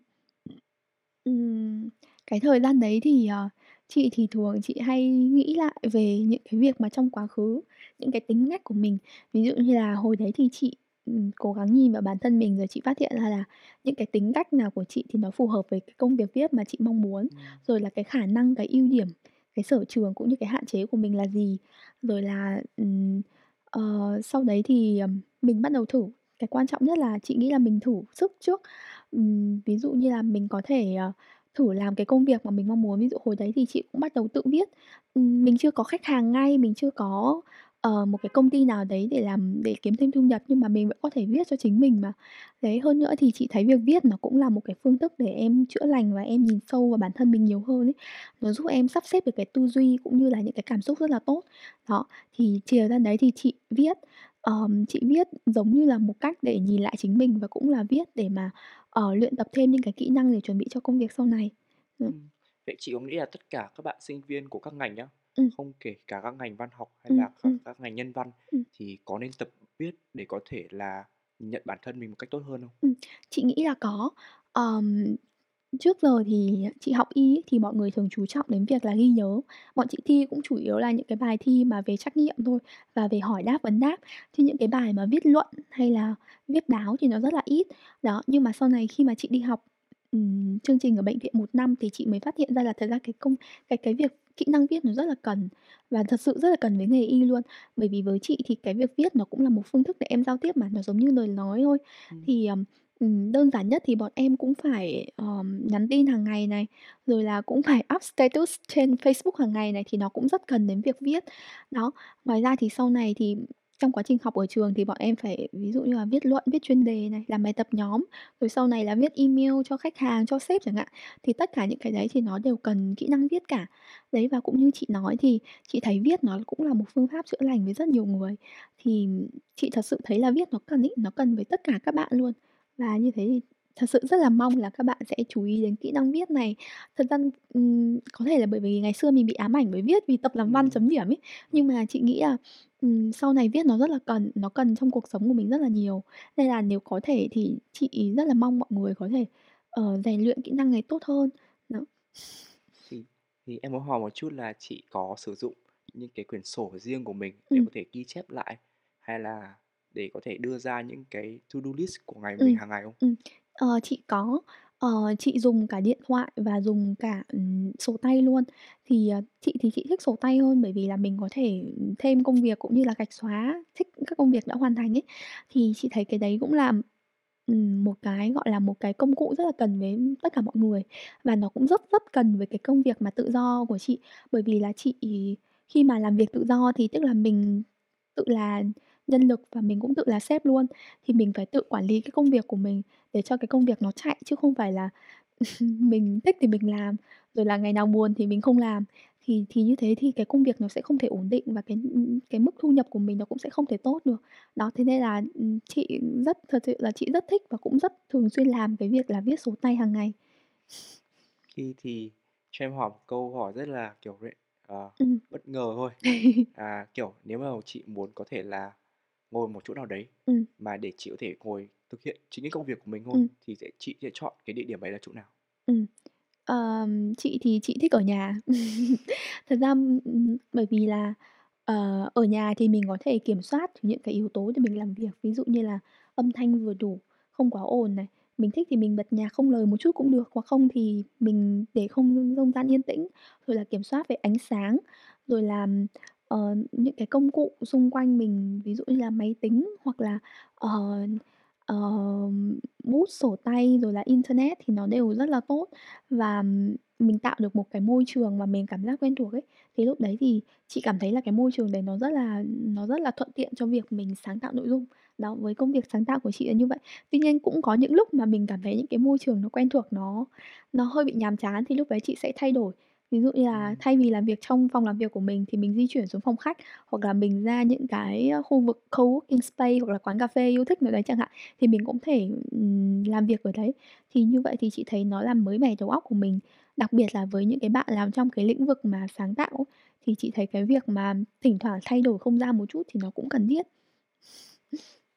Ừm, cái thời gian đấy thì, ờ, chị thì thường chị hay nghĩ lại về những cái việc mà trong quá khứ, những cái tính cách của mình. Ví dụ như là hồi đấy thì chị, ừm, cố gắng nhìn vào bản thân mình rồi chị phát hiện ra là những cái tính cách nào của chị thì nó phù hợp với cái công việc viết mà chị mong muốn, Ừm. rồi là cái khả năng, cái ưu điểm, cái sở trường cũng như cái hạn chế của mình là gì. Rồi là, ừm, ờ, sau đấy thì, mình bắt đầu thử. Cái quan trọng nhất là chị nghĩ là mình thử sức trước. Ừm, ví dụ như là mình có thể, ờ, thử làm cái công việc mà mình mong muốn. Ví dụ hồi đấy thì chị cũng bắt đầu tự viết. Ừm, mình chưa có khách hàng ngay, mình chưa có, ờ, một cái công ty nào đấy để làm để kiếm thêm thu nhập, nhưng mà mình vẫn có thể viết cho chính mình mà. Đấy, hơn nữa thì chị thấy việc viết nó cũng là một cái phương thức để em chữa lành và em nhìn sâu vào bản thân mình nhiều hơn ấy. Nó giúp em sắp xếp được cái tư duy cũng như là những cái cảm xúc rất là tốt. Đó, thì chiều ra đấy thì chị viết, ờm, chị viết giống như là một cách để nhìn lại chính mình và cũng là viết để mà, ờ, luyện tập thêm những cái kỹ năng để chuẩn bị cho công việc sau này. Ừm. Ừm, vậy chị có nghĩ là tất cả các bạn sinh viên của các ngành nhá, Ừm. không kể cả các ngành văn học hay Ừm, là các ừm. các ngành nhân văn Ừm. thì có nên tập viết để có thể là nhìn nhận bản thân mình một cách tốt hơn không? Ừm, chị nghĩ là có. Ờm, trước giờ thì chị học y ấy, thì mọi người thường chú trọng đến việc là ghi nhớ. Bọn chị thi cũng chủ yếu là những cái bài thi mà về trắc nghiệm thôi và về hỏi đáp, vấn đáp, chứ những cái bài mà viết luận hay là viết báo thì nó rất là ít. Đó, nhưng mà sau này khi mà chị đi học, ừm, chương trình ở bệnh viện 1 năm thì chị mới phát hiện ra là thật ra cái công cái cái việc kỹ năng viết nó rất là cần và thật sự rất là cần với nghề y luôn. Bởi vì với chị thì cái việc viết nó cũng là một phương thức để em giao tiếp mà, nó giống như lời nói thôi. Ừm. Thì, ờm, ừm, đơn giản nhất thì bọn em cũng phải, ờm, nhắn tin hàng ngày này, rồi là cũng phải up status trên Facebook hàng ngày này, thì nó cũng rất cần đến việc viết. Đó, ngoài ra thì sau này thì trong quá trình học ở trường thì bọn em phải ví dụ như là viết luận, viết chuyên đề này, làm bài tập nhóm, rồi sau này là viết email cho khách hàng, cho sếp chẳng hạn. Thì tất cả những cái đấy thì nó đều cần kỹ năng viết cả. Đấy, và cũng như chị nói thì chị thấy viết nó cũng là một phương pháp chữa lành với rất nhiều người. Thì chị thật sự thấy là viết nó cần ấy, nó cần với tất cả các bạn luôn. Và như thế thì thật sự rất là mong là các bạn sẽ chú ý đến kỹ năng viết này. Thật ra, ừm, có thể là bởi vì ngày xưa mình bị ám ảnh bởi viết vì tập làm văn chấm điểm ấy, nhưng mà chị nghĩ là, ừm, sau này viết nó rất là cần, nó cần trong cuộc sống của mình rất là nhiều. Nên là nếu có thể thì chị rất là mong mọi người có thể, ờ, rèn luyện kỹ năng này tốt hơn. Đó. Thì thì em muốn hỏi một chút là chị có sử dụng những cái quyển sổ riêng của mình để Ừm. có thể ghi chép lại, hay là để có thể đưa ra những cái to do list của ngày mình Ừm, hàng ngày không? ừm, ờ, chị có. Ờ, chị dùng cả điện thoại và dùng cả, ừm, sổ tay luôn. Thì, ờ, chị thì chị thích sổ tay hơn bởi vì là mình có thể thêm công việc cũng như là gạch xóa thích các công việc đã hoàn thành ấy. Thì chị thấy cái đấy cũng là, một cái, gọi là, một cái công cụ rất là cần với tất cả mọi người. Và nó cũng rất rất cần với cái công việc mà tự do của chị. Bởi vì là chị khi mà làm việc tự do thì tức là mình tự là nhân lực và mình cũng tự là sếp luôn, thì mình phải tự quản lý cái công việc của mình để cho cái công việc nó chạy, chứ không phải là mình thích thì mình làm, rồi là ngày nào buồn thì mình không làm. Thì thì như thế thì cái công việc nó sẽ không thể ổn định và cái, cái mức thu nhập của mình nó cũng sẽ không thể tốt được. Đó, thế nên là, ừm, chị rất thật sự là chị rất thích và cũng rất thường xuyên làm cái việc là viết sổ tay hàng ngày. Khi thì cho em hỏi một câu hỏi rất là, kiểu, ờ, Ừm. bất ngờ thôi. À, kiểu, nếu mà chị muốn có thể là ngồi một chỗ nào đấy Ừm. mà để chị có thể ngồi thực hiện chính cái công việc của mình thôi, Ừm. thì sẽ chị sẽ chọn cái địa điểm ấy là chỗ nào? Ừm. Ờm, chị thì chị thích ở nhà. Thật ra, bởi vì là, ờ, ở nhà thì mình có thể kiểm soát những cái yếu tố để mình làm việc, ví dụ như là âm thanh vừa đủ, không quá ồn này. Mình thích thì mình bật nhạc không lời một chút cũng được, hoặc không thì mình để không không gian yên tĩnh, rồi là kiểm soát về ánh sáng, rồi là, ờ, những cái công cụ xung quanh mình, ví dụ như là máy tính hoặc là, ờ, ờ, bút, sổ tay, rồi là internet thì nó đều rất là tốt. Và mình tạo được một cái môi trường mà mình cảm giác quen thuộc ấy, thì lúc đấy thì chị cảm thấy là cái môi trường đấy nó rất là nó rất là thuận tiện cho việc mình sáng tạo nội dung. Đó, với công việc sáng tạo của chị là như vậy. Tuy nhiên cũng có những lúc mà mình cảm thấy những cái môi trường nó quen thuộc nó nó hơi bị nhàm chán thì lúc đấy chị sẽ thay đổi. Ví dụ như là thay vì làm việc trong phòng làm việc của mình thì mình di chuyển xuống phòng khách, hoặc là mình ra những cái, ơ, khu vực coworking space hoặc là quán cà phê yêu thích nào đấy chẳng hạn, thì mình cũng thể, làm việc ở đấy. Thì như vậy thì chị thấy nó làm mới mẻ đầu óc của mình. Đặc biệt là với những cái bạn làm trong cái lĩnh vực mà sáng tạo thì chị thấy cái việc mà thỉnh thoảng thay đổi không gian một chút thì nó cũng cần thiết.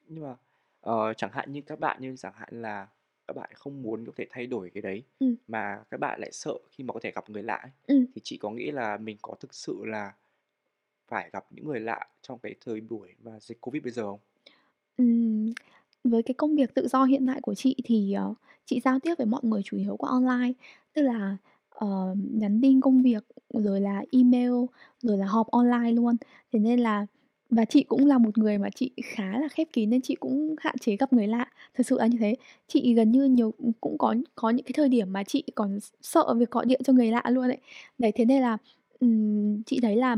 Nhưng mà, ờ, chẳng hạn như các bạn như chẳng hạn là các bạn không muốn có thể thay đổi cái đấy, Ừm. mà các bạn lại sợ khi mà có thể gặp người lạ ấy, Ừm. thì chị có nghĩ là mình có thực sự là phải gặp những người lạ trong cái thời buổi mà dịch Covid bây giờ không? Ừm, với cái công việc tự do hiện tại của chị thì, ờ, chị giao tiếp với mọi người chủ yếu qua online, tức là, ờ, nhắn tin công việc, rồi là email, rồi là họp online luôn. Thế nên là, và chị cũng là một người mà chị khá là khép kín nên chị cũng hạn chế gặp người lạ, thật sự là như thế. Chị gần như nhiều cũng có có những cái thời điểm mà chị còn sợ việc gọi điện cho người lạ luôn ấy. Đấy, thế nên là, um, chị thấy là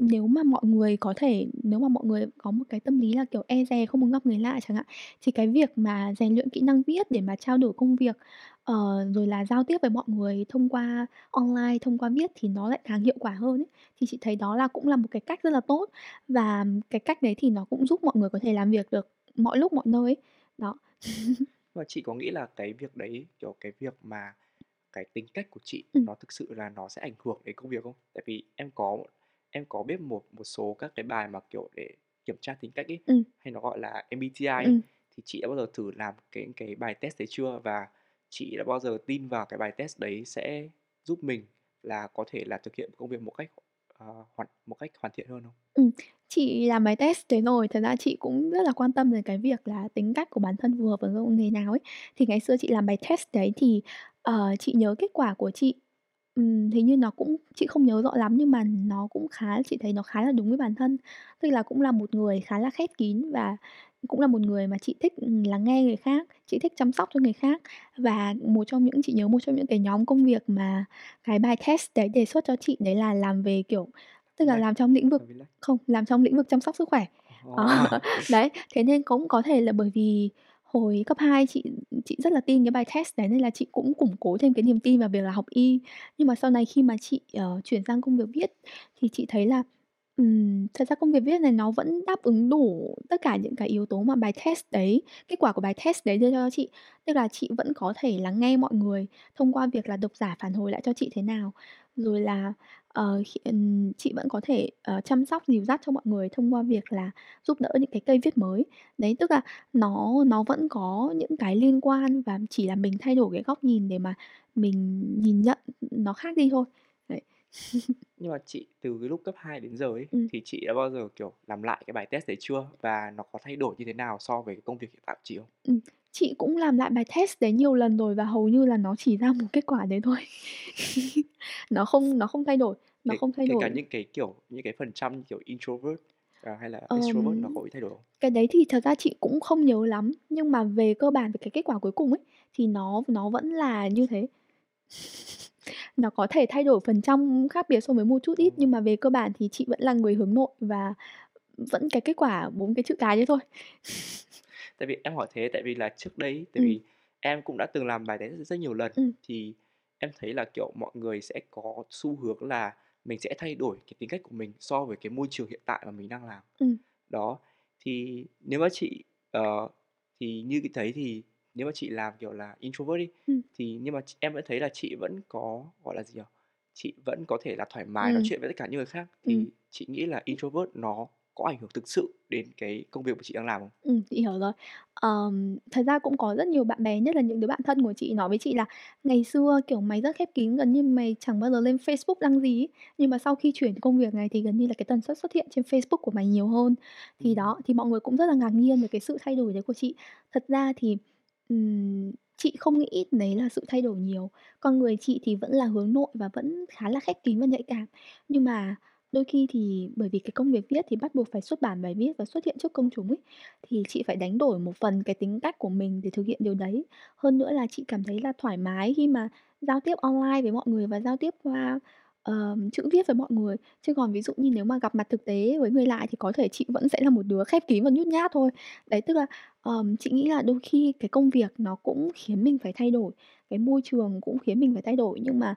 nếu mà mọi người có thể nếu mà mọi người có một cái tâm lý là, kiểu, e dè không muốn gặp người lạ chẳng hạn, thì cái việc mà rèn luyện kỹ năng viết để mà trao đổi công việc, ờ, rồi là giao tiếp với mọi người thông qua online, thông qua viết thì nó lại càng hiệu quả hơn ấy. Thì chị thấy đó là cũng là một cái cách rất là tốt và cái cách đấy thì nó cũng giúp mọi người có thể làm việc được mọi lúc mọi nơi ấy. Đó. Và chị có nghĩ là cái việc đấy, kiểu, cái việc mà cái tính cách của chị Ừm. nó thực sự là nó sẽ ảnh hưởng đến công việc không? Tại vì em có em có biết một một số các cái bài mà, kiểu, để kiểm tra tính cách ấy, Ừm. hay nó gọi là MBTI ấy, Ừm. thì chị đã bao giờ thử làm cái cái bài test đấy chưa? Và chị đã bao giờ tin vào cái bài test đấy sẽ giúp mình là có thể là thực hiện công việc một cách, ờ, hoàn một cách hoàn thiện hơn không? Ừm, chị làm bài test đấy rồi. Thật ra chị cũng rất là quan tâm đến cái việc là tính cách của bản thân phù hợp với công nghề nào ấy. Thì ngày xưa chị làm bài test đấy thì, ờ, chị nhớ kết quả của chị, ừm, hình như nó cũng chị không nhớ rõ lắm nhưng mà nó cũng khá chị thấy nó khá là đúng với bản thân. Tức là cũng là một người khá là khép kín và cũng là một người mà chị thích, ừm, lắng nghe người khác, chị thích chăm sóc cho người khác. Và một trong những chị nhớ một trong những cái nhóm công việc mà cái bài test đấy đề xuất cho chị đấy là làm về, kiểu tức là lách, làm trong lĩnh vực không, làm trong lĩnh vực chăm sóc sức khỏe. Ồ! đấy, thế nên cũng có thể là bởi vì hồi cấp 2 chị chị rất là tin cái bài test đấy nên là chị cũng củng cố thêm cái niềm tin vào việc là học y. Nhưng mà sau này khi mà chị, uh, chuyển sang công việc viết thì chị thấy là, um, thật ra công việc viết này nó vẫn đáp ứng đủ tất cả những cái yếu tố mà bài test đấy kết quả của bài test đấy đưa cho chị. Tức là chị vẫn có thể lắng nghe mọi người thông qua việc là độc giả phản hồi lại cho chị thế nào, rồi là, ừm, chị vẫn có thể, ờ, chăm sóc, dìu dắt cho mọi người thông qua việc là giúp đỡ những cái cây viết mới. Đấy, tức là nó nó vẫn có những cái liên quan và chỉ là mình thay đổi cái góc nhìn để mà mình nhìn nhận nó khác đi thôi. Đấy. Nhưng mà chị từ cái lúc cấp 2 đến giờ ấy, Ừm. thì chị đã bao giờ, kiểu, làm lại cái bài test đấy chưa? Và nó có thay đổi như thế nào so với cái công việc hiện tại của chị không? Ừm, chị cũng làm lại bài test đấy nhiều lần rồi và hầu như là nó chỉ ra một kết quả đấy thôi. Nó không nó không thay đổi, nó Kể không thay kể cả đổi. những cái, kiểu, những cái phần trăm, kiểu, introvert, à, hay là extrovert nó có bị thay đổi không? cái đấy thì thật ra chị cũng không nhớ lắm, nhưng mà về cơ bản về cái kết quả cuối cùng ấy, thì nó nó vẫn là như thế. Nó có thể thay đổi phần trăm khác biệt so với một chút ít, nhưng mà về cơ bản thì chị vẫn là người hướng nội và vẫn cái kết quả 4 cái chữ cái đấy thôi. Tại vì em hỏi thế tại vì là trước đây tại Ừm. vì em cũng đã từng làm bài test rất nhiều lần, Ừm. thì em thấy là, kiểu, mọi người sẽ có xu hướng là mình sẽ thay đổi cái tính cách của mình so với cái môi trường hiện tại mà mình đang làm. Ừm. Đó, thì nếu mà chị, ờ, thì như chị thấy thì nếu mà chị làm, kiểu là, introvert đi, Ừm. thì nhưng mà em vẫn thấy là chị vẫn có, gọi là gì nhỉ, chị vẫn có thể là thoải mái nói Ừm. chuyện với tất cả những người khác, thì chị nghĩ là introvert nó có ảnh hưởng thực sự đến cái công việc mà chị đang làm không? Ừm, chị hiểu rồi. Ờm, thật ra cũng có rất nhiều bạn bè, nhất là những đứa bạn thân của chị nói với chị là "Ngày xưa, kiểu, mày rất khép kín, gần như mày chẳng bao giờ lên Facebook đăng gì ấy, nhưng mà sau khi chuyển công việc này thì gần như là cái tần suất xuất hiện trên Facebook của mày nhiều hơn." Thì Ừm. đó, thì mọi người cũng rất là ngạc nhiên về cái sự thay đổi đấy của chị. Thật ra thì, ừm, chị không nghĩ đấy là sự thay đổi nhiều. Con người chị thì vẫn là hướng nội và vẫn khá là khép kín và nhạy cảm. Nhưng mà đôi khi thì bởi vì cái công việc viết thì bắt buộc phải xuất bản bài viết và xuất hiện trước công chúng ấy, thì chị phải đánh đổi một phần cái tính cách của mình để thực hiện điều đấy. Hơn nữa là chị cảm thấy là thoải mái khi mà giao tiếp online với mọi người và giao tiếp qua, ờm, chữ viết với mọi người. Chứ còn ví dụ như nếu mà gặp mặt thực tế với người lạ thì có thể chị vẫn sẽ là một đứa khép kín và nhút nhát thôi. Đấy, tức là, ờm, chị nghĩ là đôi khi cái công việc nó cũng khiến mình phải thay đổi, cái môi trường cũng khiến mình phải thay đổi, nhưng mà,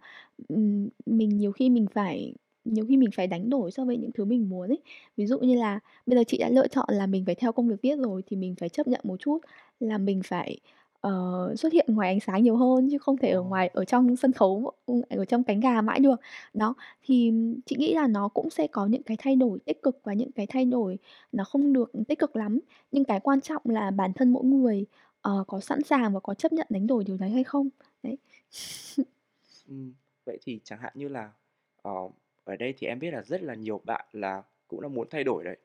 ừm, mình nhiều khi mình phải nhiều khi mình phải đánh đổi so với những thứ mình muốn ấy. Ví dụ như là bây giờ chị đã lựa chọn là mình phải theo công việc viết rồi thì mình phải chấp nhận một chút là mình phải, ờ, xuất hiện ngoài ánh sáng nhiều hơn chứ không thể ở Ồ. ngoài ở trong sân khấu, ừm, ở trong cánh gà mãi được. Đó, thì chị nghĩ là nó cũng sẽ có những cái thay đổi tích cực và những cái thay đổi nó không được tích cực lắm. Nhưng cái quan trọng là bản thân mỗi người, ờ, có sẵn sàng và có chấp nhận đánh đổi điều đấy hay không. Đấy. Vậy thì chẳng hạn như là, ờ, ở đây thì em biết là rất là nhiều bạn là cũng đang muốn thay đổi đấy.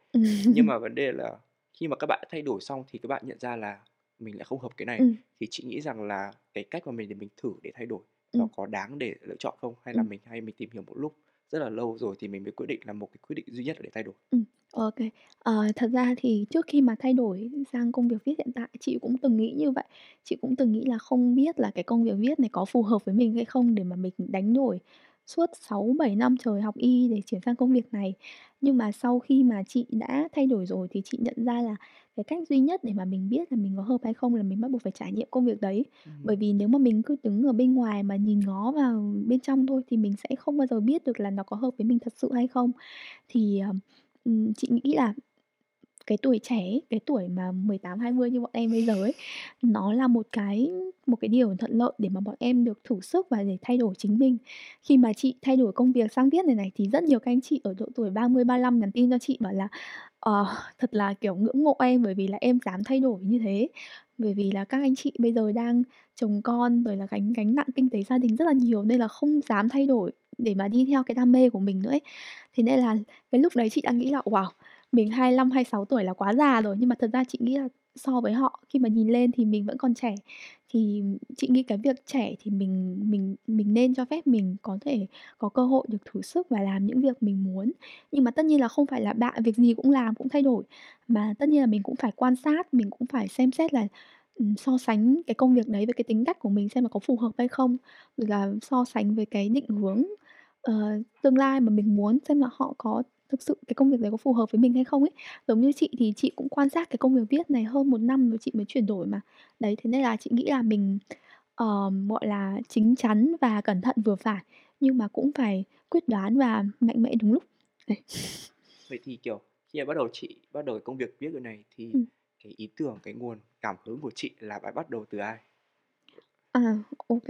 Nhưng mà vấn đề là khi mà các bạn thay đổi xong thì các bạn nhận ra là mình lại không hợp cái này, Ừm. thì chị nghĩ rằng là cái cách mà mình để mình thử để thay đổi nó Ừm. có đáng để lựa chọn không? Hay là Ừm. mình hay mình tìm hiểu một lúc rất là lâu rồi thì mình mới quyết định là một cái quyết định duy nhất là để thay đổi? Ừm, OK. Ờ, thật ra thì trước khi mà thay đổi sang công việc viết hiện tại, chị cũng từng nghĩ như vậy. Chị cũng từng nghĩ là không biết là cái công việc viết này có phù hợp với mình hay không để mà mình đánh đổi suốt 6-7 năm trời học y để chuyển sang công việc này. Nhưng mà sau khi mà chị đã thay đổi rồi thì chị nhận ra là cái cách duy nhất để mà mình biết là mình có hợp hay không là mình bắt buộc phải trải nghiệm công việc đấy. Ừm. Bởi vì nếu mà mình cứ đứng ở bên ngoài mà nhìn ngó vào bên trong thôi thì mình sẽ không bao giờ biết được là nó có hợp với mình thật sự hay không. Thì, ừm, chị nghĩ là cái tuổi trẻ ấy, cái tuổi mà 18-20 như bọn em bây giờ ấy, nó là một cái một cái điều thuận lợi để mà bọn em được thử sức và để thay đổi chính mình. Khi mà chị thay đổi công việc sang viết này này thì rất nhiều các anh chị ở độ tuổi 30-35 nhắn tin cho chị bảo là, ờ, thật là, kiểu, ngưỡng mộ em bởi vì là em dám thay đổi như thế. Bởi vì là các anh chị bây giờ đang chồng con rồi là gánh gánh nặng kinh tế gia đình rất là nhiều nên là không dám thay đổi để mà đi theo cái đam mê của mình nữa ấy. Thế nên là cái lúc đấy chị đã nghĩ là "Wow, mình 25-26 tuổi là quá già rồi." Nhưng mà thật ra chị nghĩ là so với họ khi mà nhìn lên thì mình vẫn còn trẻ. Thì chị nghĩ cái việc trẻ thì mình mình mình nên cho phép mình có thể có cơ hội được thử sức và làm những việc mình muốn. Nhưng mà tất nhiên là không phải là bạn việc gì cũng làm, cũng thay đổi, mà tất nhiên là mình cũng phải quan sát, mình cũng phải xem xét là, so sánh cái công việc đấy với cái tính cách của mình xem là có phù hợp hay không, rồi là so sánh với cái định hướng, uh, tương lai mà mình muốn xem là họ có thực sự cái công việc đấy có phù hợp với mình hay không ấy. Giống như chị thì chị cũng quan sát cái công việc viết này hơn 1 năm rồi chị mới chuyển đổi mà. Đấy, thế nên là chị nghĩ là mình, ờm, gọi là, chín chắn và cẩn thận vừa phải, nhưng mà cũng phải quyết đoán và mạnh mẽ đúng lúc. Đấy. Vậy thì, kiểu, khi bắt đầu chị bắt đầu công việc viết rồi này thì Ừm. cái ý tưởng, cái nguồn cảm hứng của chị là bạn bắt đầu từ ai? À, OK.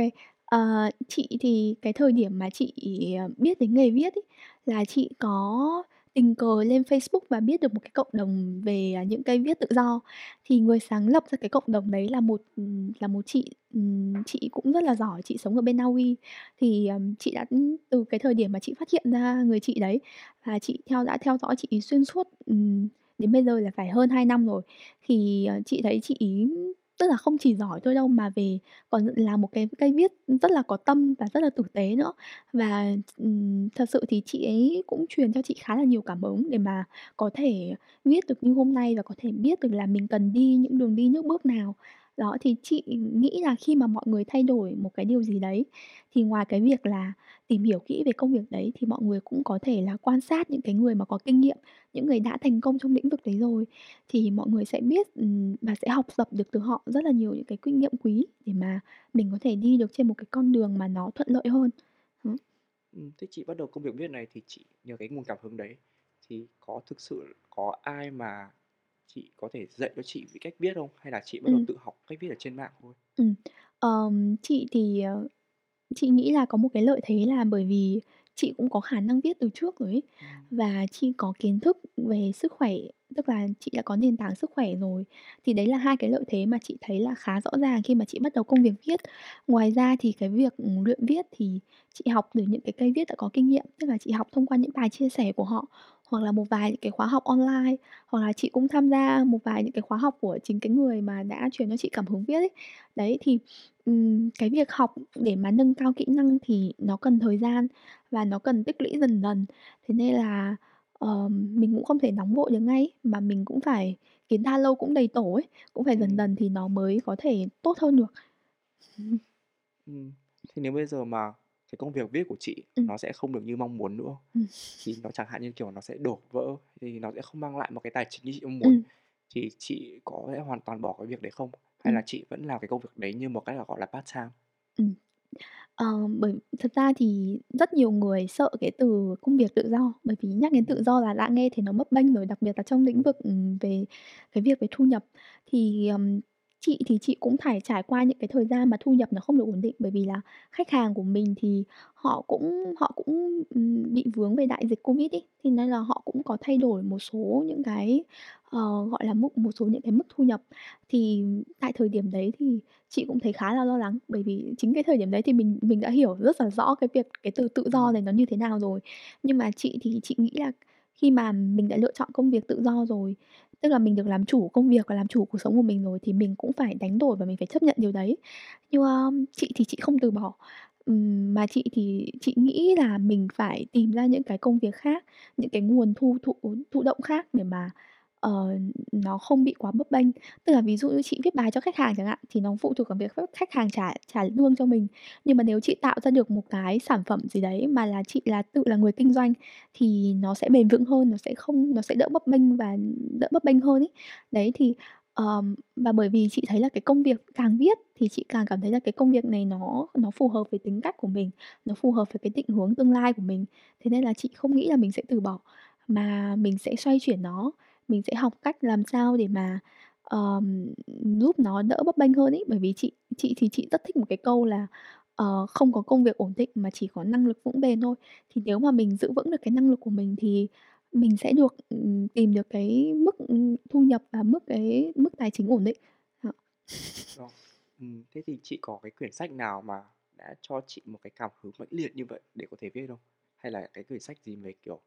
Ờ, chị thì cái thời điểm mà chị, ờ, biết đến nghề viết ấy, là chị có tình cờ lên Facebook và biết được một cái cộng đồng về, à, những cây viết tự do. Thì người sáng lập ra cái cộng đồng đấy là một, ừm, là một chị, ừm, chị cũng rất là giỏi, chị sống ở bên Na Uy. Thì, ờm, chị đã ừ, từ cái thời điểm mà chị phát hiện ra người chị đấy và chị theo đã theo dõi chị ấy xuyên suốt, ừm, đến bây giờ là phải hơn 2 năm rồi. Thì, ờ, chị thấy chị ấy tức là không chỉ giỏi thôi đâu mà về còn là một cái cây viết rất là có tâm và rất là tử tế nữa. Và, thật sự thì chị ấy cũng truyền cho chị khá là nhiều cảm hứng để mà có thể viết được như hôm nay và có thể biết được là mình cần đi những đường đi nước bước nào. Đó, thì chị nghĩ là khi mà mọi người thay đổi một cái điều gì đấy, thì ngoài cái việc là tìm hiểu kỹ về công việc đấy thì mọi người cũng có thể là quan sát những cái người mà có kinh nghiệm, những người đã thành công trong lĩnh vực đấy rồi. Thì mọi người sẽ biết, ừm, và sẽ học tập được từ họ rất là nhiều những cái kinh nghiệm quý để mà mình có thể đi được trên một cái con đường mà nó thuận lợi hơn. Ừ, Ừm, thế chị bắt đầu công việc viết này thì chị nhờ cái nguồn cảm hứng đấy, thì có thực sự có ai mà chị có thể dạy cho chị cách viết không? Hay là chị bắt đầu Ừm. tự học cách viết ở trên mạng thôi? Ừm, ờm, chị thì, ờ, chị nghĩ là có một cái lợi thế là bởi vì chị cũng có khả năng viết từ trước rồi ấy, Ừm. và chị có kiến thức về sức khỏe, tức là chị đã có nền tảng sức khỏe rồi. Thì đấy là hai cái lợi thế mà chị thấy là khá rõ ràng khi mà chị bắt đầu công việc viết. Ngoài ra thì cái việc, ừ, luyện viết thì chị học từ những cái cây viết đã có kinh nghiệm, tức là chị học thông qua những bài chia sẻ của họ, hoặc là một vài những cái khóa học online, hoặc là chị cũng tham gia một vài những cái khóa học của chính cái người mà đã truyền cho chị cảm hứng viết ấy. Đấy, thì, um, cái việc học để mà nâng cao kỹ năng thì nó cần thời gian và nó cần tích lũy dần dần. Thế nên là, ờm, mình cũng không thể nóng vội được ngay mà mình cũng phải kiến tha lâu cũng đầy tổ ấy, cũng phải dần Ừm. dần thì nó mới có thể tốt hơn được. Ừm, thế nếu bây giờ mà cái công việc viết của chị Ừm. nó sẽ không được như mong muốn nữa, Ừm. thì nó chẳng hạn như, kiểu, nó sẽ đổ vỡ, thì nó sẽ không mang lại một cái tài chính như chị mong muốn, Ừm. thì chị có sẽ hoàn toàn bỏ cái việc đấy không? Hay là Ừm. chị vẫn làm cái công việc đấy như một cách là, gọi là, part-time? Ừm. Ờ, bởi thật ra thì rất nhiều người sợ cái từ công việc tự do, bởi vì nhắc đến tự do là đã nghe thấy nó bấp bênh rồi, đặc biệt là trong lĩnh vực, ừm, về cái việc về thu nhập. Thì, ừm, chị thì chị cũng phải trải qua những cái thời gian mà thu nhập nó không được ổn định, bởi vì là khách hàng của mình thì họ cũng họ cũng, ừm, bị vướng về đại dịch Covid ấy, thế nên là họ cũng có thay đổi một số những cái, ờ, gọi là, mức một số những cái mức thu nhập. Thì tại thời điểm đấy thì chị cũng thấy khá là lo lắng, bởi vì chính cái thời điểm đấy thì mình mình đã hiểu rất là rõ cái việc cái từ tự do này nó như thế nào rồi. Nhưng mà chị thì chị nghĩ là khi mà mình đã lựa chọn công việc tự do rồi, tức là mình được làm chủ công việc và làm chủ cuộc sống của mình rồi thì mình cũng phải đánh đổi và mình phải chấp nhận điều đấy. Nhưng, ơ, chị thì chị không từ bỏ, Ừm, mà chị thì chị nghĩ là mình phải tìm ra những cái công việc khác, những cái nguồn thu thụ thụ động khác để mà, ờ, nó không bị quá bấp bênh. Tức là ví dụ như chị viết bài cho khách hàng chẳng hạn, thì nó phụ thuộc vào việc khách hàng trả trả lương cho mình. Nhưng mà nếu chị tạo ra được một cái sản phẩm gì đấy mà là chị là tự là người kinh doanh thì nó sẽ bền vững hơn, nó sẽ không nó sẽ đỡ bấp bênh và đỡ bấp bênh hơn ấy. Đấy, thì, Um, và bởi vì chị thấy là cái công việc càng viết thì chị càng cảm thấy là cái công việc này nó nó phù hợp với tính cách của mình, nó phù hợp với cái định hướng tương lai của mình. Thế nên là chị không nghĩ là mình sẽ từ bỏ, mà mình sẽ xoay chuyển nó, mình sẽ học cách làm sao để mà, ờm, giúp nó đỡ bấp bênh hơn ấy. Bởi vì chị chị thì chị rất thích một cái câu là, ờ, không có công việc ổn định mà chỉ có năng lực vững bền thôi. Thì nếu mà mình giữ vững được cái năng lực của mình thì mình sẽ được, ừm, tìm được cái mức, ừm, thu nhập và mức cái mức tài chính ổn định. Đó. Ừm, thế thì chị có cái quyển sách nào mà đã cho chị một cái cảm hứng mãnh liệt như vậy để có thể viết không? Hay là cái quyển sách gì về, kiểu,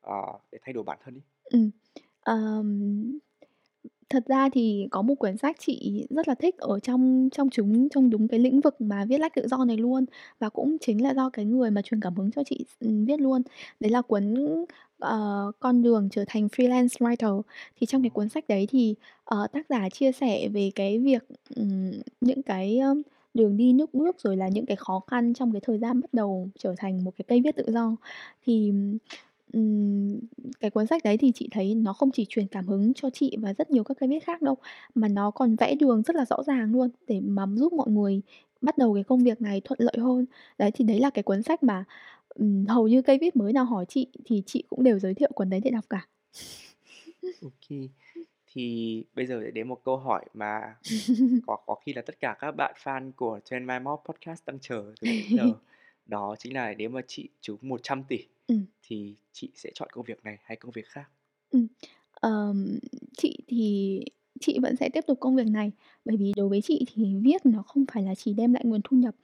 ờ, để thay đổi bản thân ấy? Ừm, ờm, thật ra thì có một quyển sách chị rất là thích ở trong trong chúng trong đúng cái lĩnh vực mà viết lách tự do này luôn, và cũng chính là do cái người mà truyền cảm hứng cho chị s ừm, viết luôn. Đấy là cuốn, ờ, "Con đường trở thành freelance writer." Thì trong cái cuốn sách đấy thì, ờ, tác giả chia sẻ về cái việc, ừm, những cái, ơ, đường đi nước bước, rồi là những cái khó khăn trong cái thời gian bắt đầu trở thành một cái cây viết tự do. Thì, ừm, cái cuốn sách đấy thì chị thấy nó không chỉ truyền cảm hứng cho chị và rất nhiều các cây viết khác đâu, mà nó còn vẽ đường rất là rõ ràng luôn để mà giúp mọi người bắt đầu cái công việc này thuận lợi hơn. Đấy, thì đấy là cái cuốn sách mà, ừm, hầu như cây viết mới nào hỏi chị thì chị cũng đều giới thiệu cuốn đấy để đọc cả. Ô kê. Thì bây giờ để đến một câu hỏi mà có có khi là tất cả các bạn fan của Trend My Mob Podcast đang chờ từ nãy đến giờ. Đó chính là nếu mà chị trúng 100.000.000.000 Ừm. thì chị sẽ chọn công việc này hay công việc khác? Ừm, ờm, chị thì chị vẫn sẽ tiếp tục công việc này, bởi vì đối với chị thì viết nó không phải là chỉ đem lại nguồn thu nhập,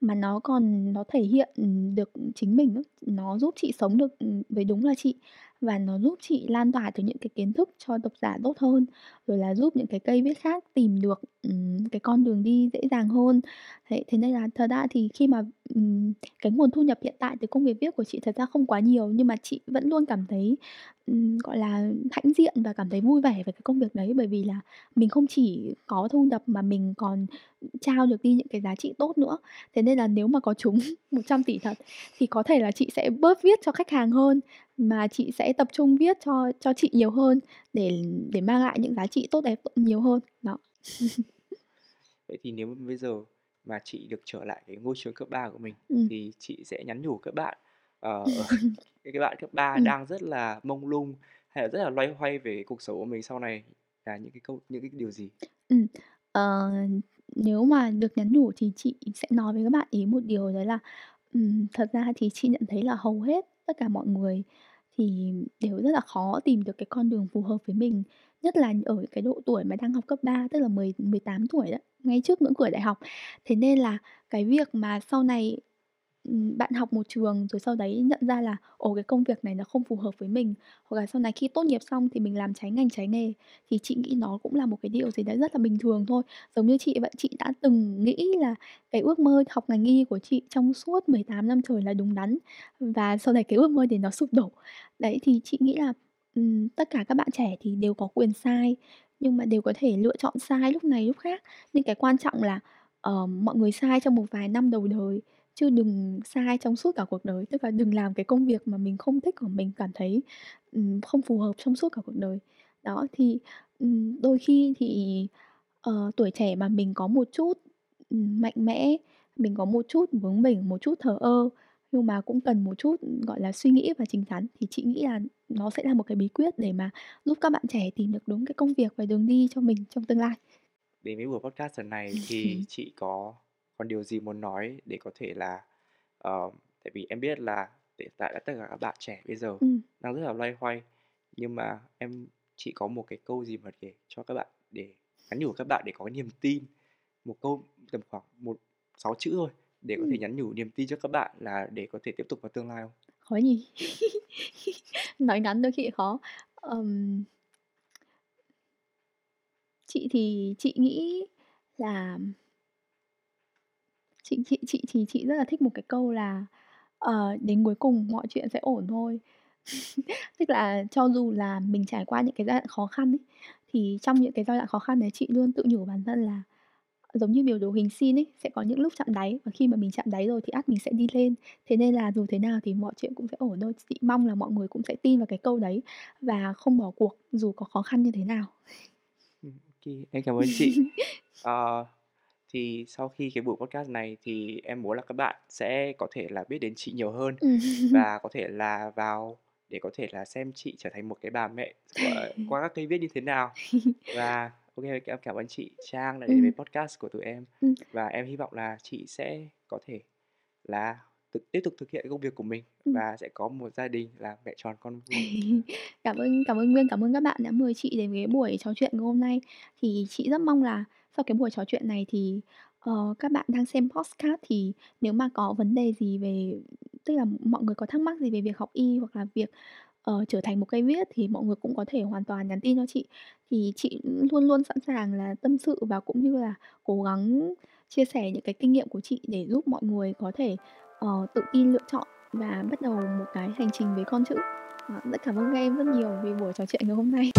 mà nó còn nó thể hiện, được chính mình. Nó giúp chị sống được, với đúng là chị, và nó giúp chị lan tỏa được những cái kiến thức cho độc giả tốt hơn, rồi là giúp những cái cây viết khác tìm được, um, cái con đường đi dễ dàng hơn. Thế thế nên là thật ra thì khi mà, um, cái nguồn thu nhập hiện tại từ công việc viết của chị thật ra không quá nhiều, nhưng mà chị vẫn luôn cảm thấy, um, gọi là, hãnh diện và cảm thấy vui vẻ về cái công việc đấy. Bởi vì là mình không chỉ có thu nhập mà mình còn, trao được đi những cái giá trị tốt nữa. Thế nên là nếu mà có chúng 100 tỷ thật thì có thể là chị sẽ bớt viết cho khách hàng hơn, mà chị sẽ tập trung viết cho cho chị nhiều hơn để để mang lại những giá trị tốt đẹp nhiều hơn. Đó. Vậy thì nếu bây giờ mà chị được trở lại cái ngôi trường cấp 3 của mình Ừm. thì chị sẽ nhắn nhủ các bạn, ờ, ở những cái bạn cấp 3 Ừm. đang rất là mông lung hay là rất là loay hoay về cuộc sống của mình sau này là những cái câu những cái điều gì? Ừm, ờ, nếu mà được nhắn nhủ thì chị sẽ nói với các bạn ấy một điều đấy là, ừm, thật ra thì chị nhận thấy là hầu hết tất cả mọi người thì đều rất là khó tìm được cái con đường phù hợp với mình, nhất là ở cái độ tuổi mà đang học cấp 3, tức là mười 18 tuổi đó, ngay trước ngưỡng cửa đại học. Thế nên là cái việc mà sau này, bạn học một trường rồi sau đấy nhận ra là, ồ, cái công việc này nó không phù hợp với mình, hoặc là sau này khi tốt nghiệp xong thì mình làm trái ngành, trái nghề, thì chị nghĩ nó cũng là một cái điều gì đấy rất là bình thường thôi. Giống như chị vậy, chị đã từng nghĩ là cái ước mơ học ngành y của chị trong suốt 18 năm trời là đúng đắn, và sau này cái ước mơ thì nó sụp đổ. Đấy, thì chị nghĩ là, um, tất cả các bạn trẻ thì đều có quyền sai, nhưng mà đều có thể lựa chọn sai lúc này lúc khác. Nhưng cái quan trọng là, uh, mọi người sai trong một vài năm đầu đời, chứ đừng sai trong suốt cả cuộc đời. Tức là đừng làm cái công việc mà mình không thích hoặc mình cảm thấy, ừm, không phù hợp trong suốt cả cuộc đời. Đó, thì, ừm, đôi khi thì, ờ, tuổi trẻ mà mình có một chút, ừm, mạnh mẽ, mình có một chút bướng bỉnh, một chút thờ ơ, nhưng mà cũng cần một chút, gọi là, suy nghĩ và chín chắn, thì chị nghĩ là nó sẽ là một cái bí quyết để mà giúp các bạn trẻ tìm được đúng cái công việc và đường đi cho mình trong tương lai. Đến với buổi podcast lần này thì chị có còn điều gì muốn nói để có thể là ờ, tại vì em biết là hiện tại là tất cả các bạn trẻ bây giờ Ừm. đang rất là loay hoay, nhưng mà em chị có một cái câu gì mà để cho các bạn để nhắn nhủ các bạn để có niềm tin, một câu tầm khoảng một 6 chữ thôi để có thể Ừm. nhắn nhủ niềm tin cho các bạn là để có thể tiếp tục vào tương lai không? Khó nhỉ? Nói ngắn đôi khi khó. Ừm. Chị thì chị nghĩ là Chị chị chị thì chị rất là thích một cái câu là, ờ, "Đến cuối cùng mọi chuyện sẽ ổn thôi." Tức là cho dù là mình trải qua những cái giai đoạn khó khăn ấy, thì trong những cái giai đoạn khó khăn đấy chị luôn tự nhủ bản thân là giống như biểu đồ hình sin ấy, sẽ có những lúc chạm đáy và khi mà mình chạm đáy rồi thì ắt mình sẽ đi lên. Thế nên là dù thế nào thì mọi chuyện cũng sẽ ổn thôi. Chị mong là mọi người cũng sẽ tin vào cái câu đấy và không bỏ cuộc dù có khó khăn như thế nào. Ừm, ô em cảm ơn chị. Ờ, thì sau khi cái buổi podcast này thì em muốn là các bạn sẽ có thể là biết đến chị nhiều hơn Ừm. và có thể là vào để có thể là xem chị trở thành một cái bà mẹ qua qua các kênh viết như thế nào. Và ok em cảm ơn chị Trang đã đến với Ừm. podcast của tụi em. Ừm. Và em hy vọng là chị sẽ có thể là thực tiếp tục thực hiện công việc của mình Ừm. và sẽ có một gia đình là mẹ tròn con vuông. Cảm ơn cảm ơn Nguyên, cảm ơn các bạn đã mời chị đến cái buổi trò chuyện ngày hôm nay. Thì chị rất mong là sau cái buổi trò chuyện này thì, ờ, các bạn đang xem podcast thì nếu mà có vấn đề gì về tức là mọi người có thắc mắc gì về việc học y hoặc là việc, ờ, trở thành một cây viết thì mọi người cũng có thể hoàn toàn nhắn tin cho chị. Thì chị luôn luôn sẵn sàng là tâm sự và cũng như là cố gắng chia sẻ những cái kinh nghiệm của chị để giúp mọi người có thể, uh, tự tin lựa chọn và bắt đầu một cái hành trình với con chữ. Ờ, rất cảm ơn các em rất nhiều vì buổi trò chuyện ngày hôm nay.